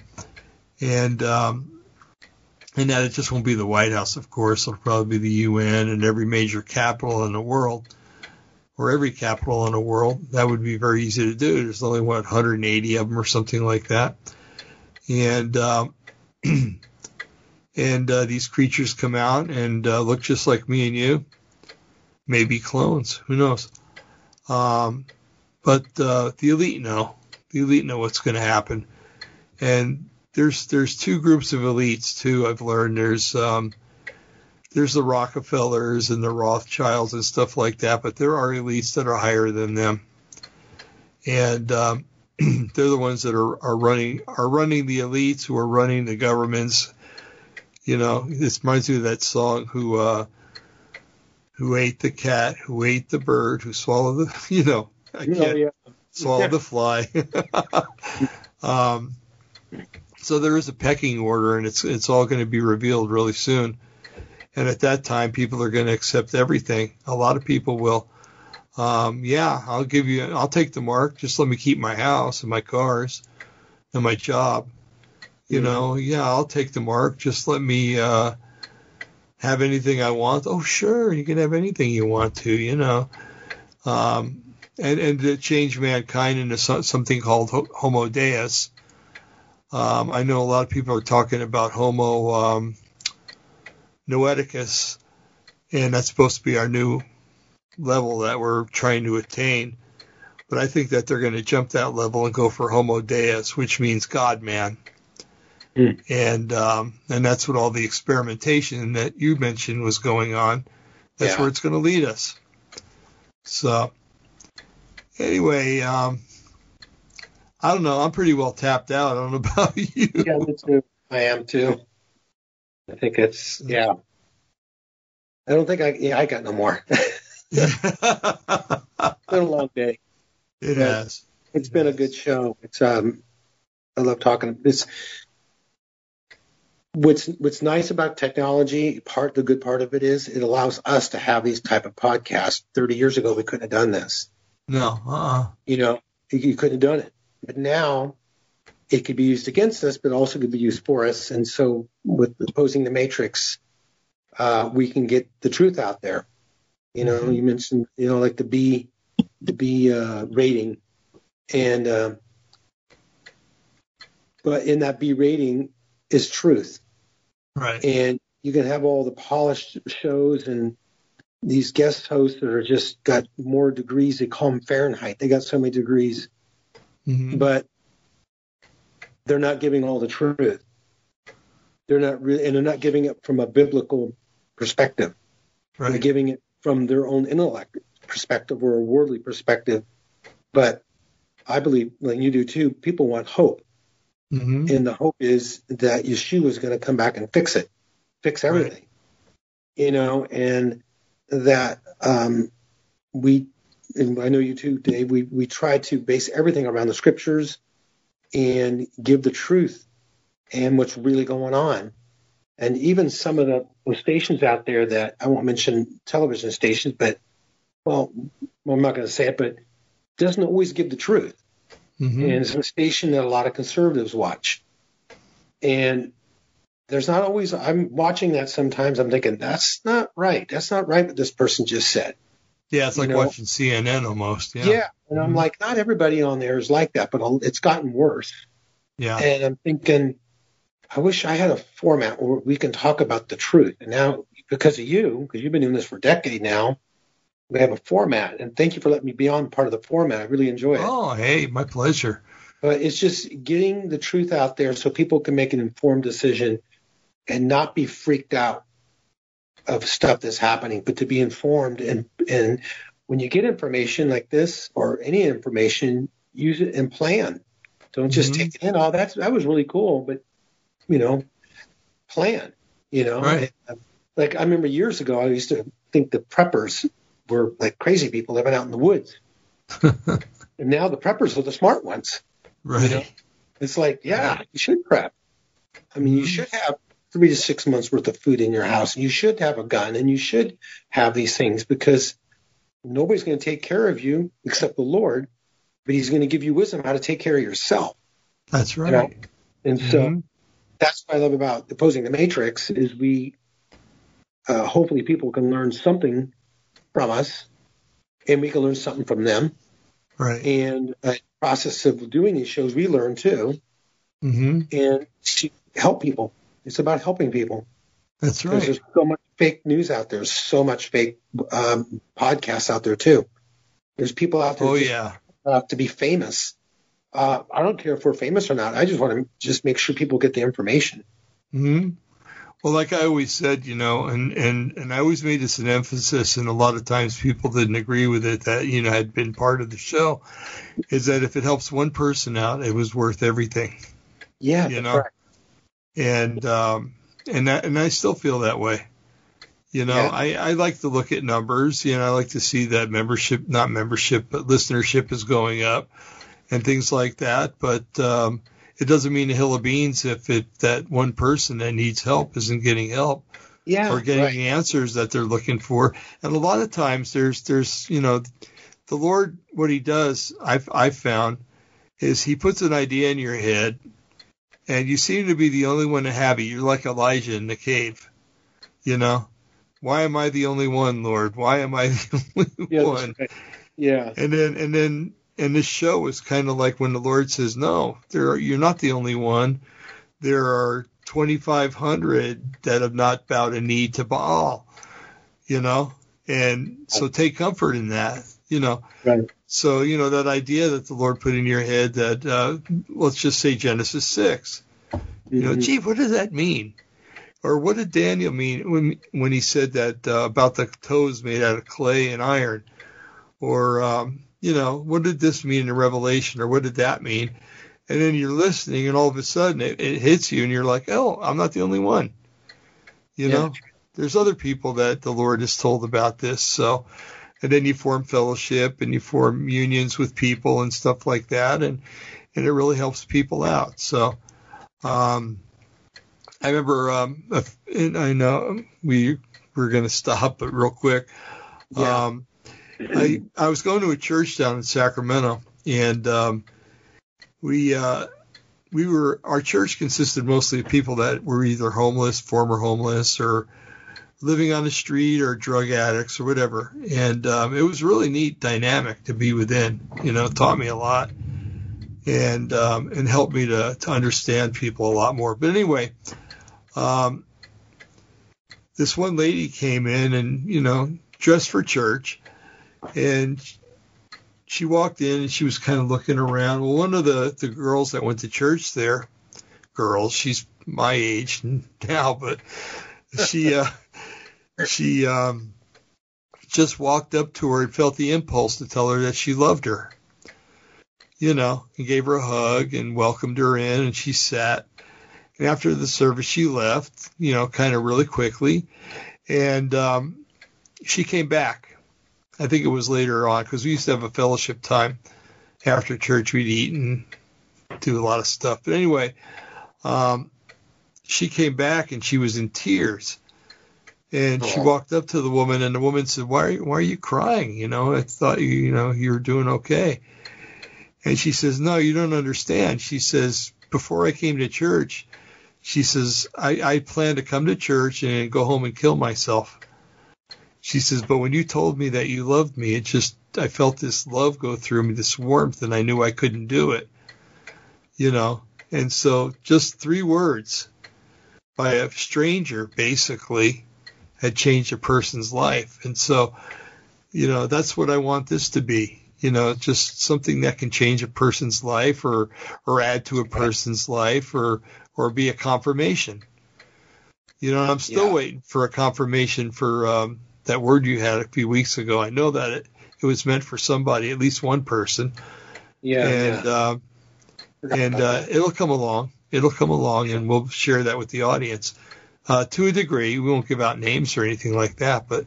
and um, and that it just won't be the White House, of course. It'll probably be the UN and every major capital in the world, or every capital in the world. That would be very easy to do. There's only what 180 of them or something like that, and um, (clears throat) and uh, these creatures come out and uh, look just like me and you, maybe clones. Who knows? Um, but uh, the elite know. The elite know what's going to happen, and there's there's two groups of elites too. I've learned there's um, there's the Rockefellers and the Rothschilds and stuff like that, but there are elites that are higher than them, and um, (clears throat) they're the ones that are, are running are running the elites who are running the governments. You know, this reminds me of that song who uh, who ate the cat, who ate the bird, who swallowed the (laughs) you know I can't yeah. swallow the fly. (laughs) um, so there is a pecking order, and it's it's all going to be revealed really soon. And at that time, people are going to accept everything. A lot of people will. um, yeah, I'll give you, I'll take the mark. Just let me keep my house and my cars and my job. You Mhm. know, yeah, I'll take the mark. Just let me uh, have anything I want. Oh, sure, you can have anything you want to. You know, um, and and to change mankind into so, something called Homo Deus. Um, I know a lot of people are talking about Homo um, Noeticus, and that's supposed to be our new level that we're trying to attain. But I think that they're going to jump that level and go for Homo Deus, which means God man. Hmm. And um, and that's what all the experimentation that you mentioned was going on. That's Yeah. where it's going to lead us. So anyway, um, I don't know. I'm pretty well tapped out. I don't know (laughs) about you. Yeah, me too. I am too. I think it's yeah. I don't think I yeah I got no more. (laughs) (laughs) it's been a long day. it Yeah. has. It's been a good show. It's um I love talking this what's what's nice about technology, part the good part of it is it allows us to have these type of podcasts. Thirty years ago we couldn't have done this. No. Uh-uh. You know, you, you couldn't have done it. But now it could be used against us, but also could be used for us. And so with opposing the matrix, uh, we can get the truth out there. You know, Mhm. you mentioned, you know, like the B, the B uh, rating, and uh, but in that B rating is truth, Right. and you can have all the polished shows and these guest hosts that are just got more degrees. They call them Fahrenheit. They got so many degrees Mhm. but they're not giving all the truth. They're not really, and they're not giving it from a biblical perspective. They're giving it from their own intellect perspective or a worldly perspective. But I believe, like you do too, people want hope, hmm and the hope is that Yeshua is going to come back and fix it, fix everything. You know, and that um, we, and I know you too, Dave. We we try to base everything around the scriptures and give the truth and what's really going on. And even some of the, the stations out there that I won't mention television stations, but well, well I'm not going to say it, but doesn't always give the truth hmm and it's a station that a lot of conservatives watch. And there's not always, I'm watching that sometimes, I'm thinking, that's not right. That's not right what this person just said. Yeah, it's like know? watching CNN almost. Yeah. Yeah. And I'm Mhm. like, not everybody on there is like that, but it's gotten worse. Yeah. And I'm thinking, I wish I had a format where we can talk about the truth. And now, because of you, because you've been doing this for a decade now, we have a format. And thank you for letting me be on part of the format. I really enjoy it. Oh, hey, my pleasure. But it's just getting the truth out there so people can make an informed decision and not be freaked out of stuff that's happening, but to be informed. And, and when you get information like this or any information, use it and plan. Don't just Mhm. take it in. Oh, that's that was really cool, but you know, plan. You know, Right. like I remember years ago, I used to think the preppers were like crazy people living out in the woods, (laughs) and now the preppers are the smart ones. right. know? It's like, yeah, you should prep. I mean, you Mhm. should have three to six months worth of food in your house. You should have a gun and you should have these things because nobody's going to take care of you except the Lord, but He's going to give you wisdom how to take care of yourself. That's know, right. And so Mhm. that's what I love about opposing the matrix is we uh, hopefully people can learn something from us and we can learn something from them. Right. And uh, process of doing these shows, we learn too. hmm and to help people. It's about helping people. That's Because right. There's so much fake news out there. There's so much fake um, podcasts out there too. There's people out there Oh, just, yeah. uh, to be famous. Uh, I don't care if we're famous or not. I just want to just make sure people get the information. hmm Well, like I always said, you know, and, and, and I always made this an emphasis, and a lot of times people didn't agree with it that, you know, had been part of the show, is that if it helps one person out, it was worth everything. Yeah, You know, right. And um, and that, and I still feel that way. You know, Yeah. I, I like to look at numbers. You know, I like to see that membership, not membership, but listenership is going up, and things like that. But um, it doesn't mean a hill of beans if it that one person that needs help isn't getting help yeah, or getting right. the answers that they're looking for. And a lot of times there's there's you know the Lord, what He does, I've I've found, is He puts an idea in your head, and you seem to be the only one to have it. You're like Elijah in the cave, you know. Why am I the only one, Lord? Why am I (laughs) the only Yeah, one? right. Yeah. And then and then and this show is kind of like when the Lord says, "No, there are, you're not the only one. There are 2,500 that have not bowed a knee to Baal." You know, and so take comfort in that. You know, Right. So you know that idea that the Lord put in your head that uh, let's just say Genesis six. You know, Mhm. gee, what does that mean? Or what did Daniel mean when when he said that uh, about the toes made out of clay and iron? Or um, you know, what did this mean in Revelation? Or what did that mean? And then you're listening, and all of a sudden it, it hits you, and you're like, oh, I'm not the only one. You Yeah. know, there's other people that the Lord has told about this. So, and then you form fellowship and you form unions with people and stuff like that, and and it really helps people out. So, um, I remember, um, and I know we we're going to stop, but real quick, Yeah. um, I I was going to a church down in Sacramento, and um, we uh, we were our church consisted mostly of people that were either homeless, former homeless, or living on the street, or drug addicts, or whatever. And um, it was really neat dynamic to be within. You know, taught me a lot, and um, and helped me to to understand people a lot more. But anyway. Um, this one lady came in and, you know, dressed for church and she walked in and she was kind of looking around. Well, one of the, the girls that went to church there, girls, she's my age (laughs) now, but she, uh, she, um, just walked up to her and felt the impulse to tell her that she loved her, you know, and gave her a hug and welcomed her in and she sat. And after the service, she left, you know, kind of really quickly. And, um, she came back. I think it was later on because we used to have a fellowship time after church. We'd eat and do a lot of stuff. But anyway, um, she came back and she was in tears. And she walked up to the woman, and the woman said, "Why are you, why are you crying? You know, I thought you you know you were doing okay." And she says, "No, you don't understand." She says, "Before I came to church, she says I, I planned to come to church and go home and kill myself." She says, "But when you told me that you loved me, it just I felt this love go through me, this warmth, and I knew I couldn't do it." You know, and so just three words by a stranger, basically had changed a person's life. And so, you know, that's what I want this to be. You know, just something that can change a person's life or or add to a person's life or or be a confirmation. You know, I'm still Yeah. waiting for a confirmation for um, that word you had a few weeks ago. I know that it, it was meant for somebody, at least one person, Yeah. and yeah. uh, and uh, it'll come along. It'll come along, and we'll share that with the audience uh, to a degree. We won't give out names or anything like that, but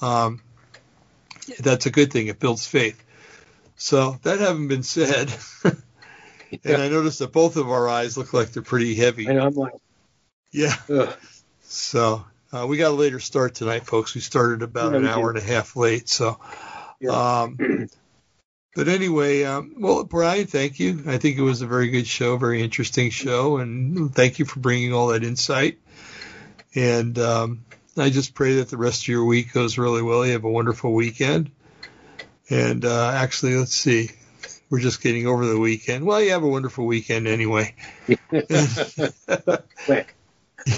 um, that's a good thing. It builds faith. So that having been said, (laughs) and I noticed that both of our eyes look like they're pretty heavy. and I'm like, Yeah. ugh. So uh, we got a later start tonight, folks. We started about Yeah, an hour and a half late. So, Yeah. um, but anyway, um, well, Brian, thank you. I think it was a very good show, very interesting show, and thank you for bringing all that insight. And um, I just pray that the rest of your week goes really well. You have a wonderful weekend. And uh, actually, let's see. We're just getting over the weekend. Well, you have a wonderful weekend anyway. (laughs) Quick.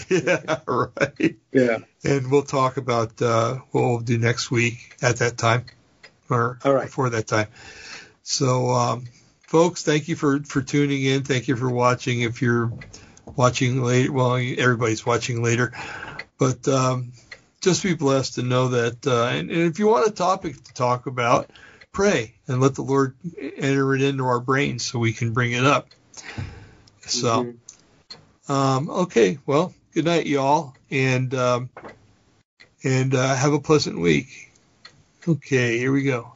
yeah, right. Yeah. And we'll talk about uh, what we'll do next week at that time or All right. before that time. So, um, folks, thank you for, for tuning in. Thank you for watching. If you're watching later, well, everybody's watching later, but um, just be blessed to know that. Uh, and, and if you want a topic to talk about, pray and let the Lord enter it into our brains so we can bring it up. So. Mhm. Um, okay, well, good night, y'all, and um, and uh, have a pleasant week. Okay, here we go.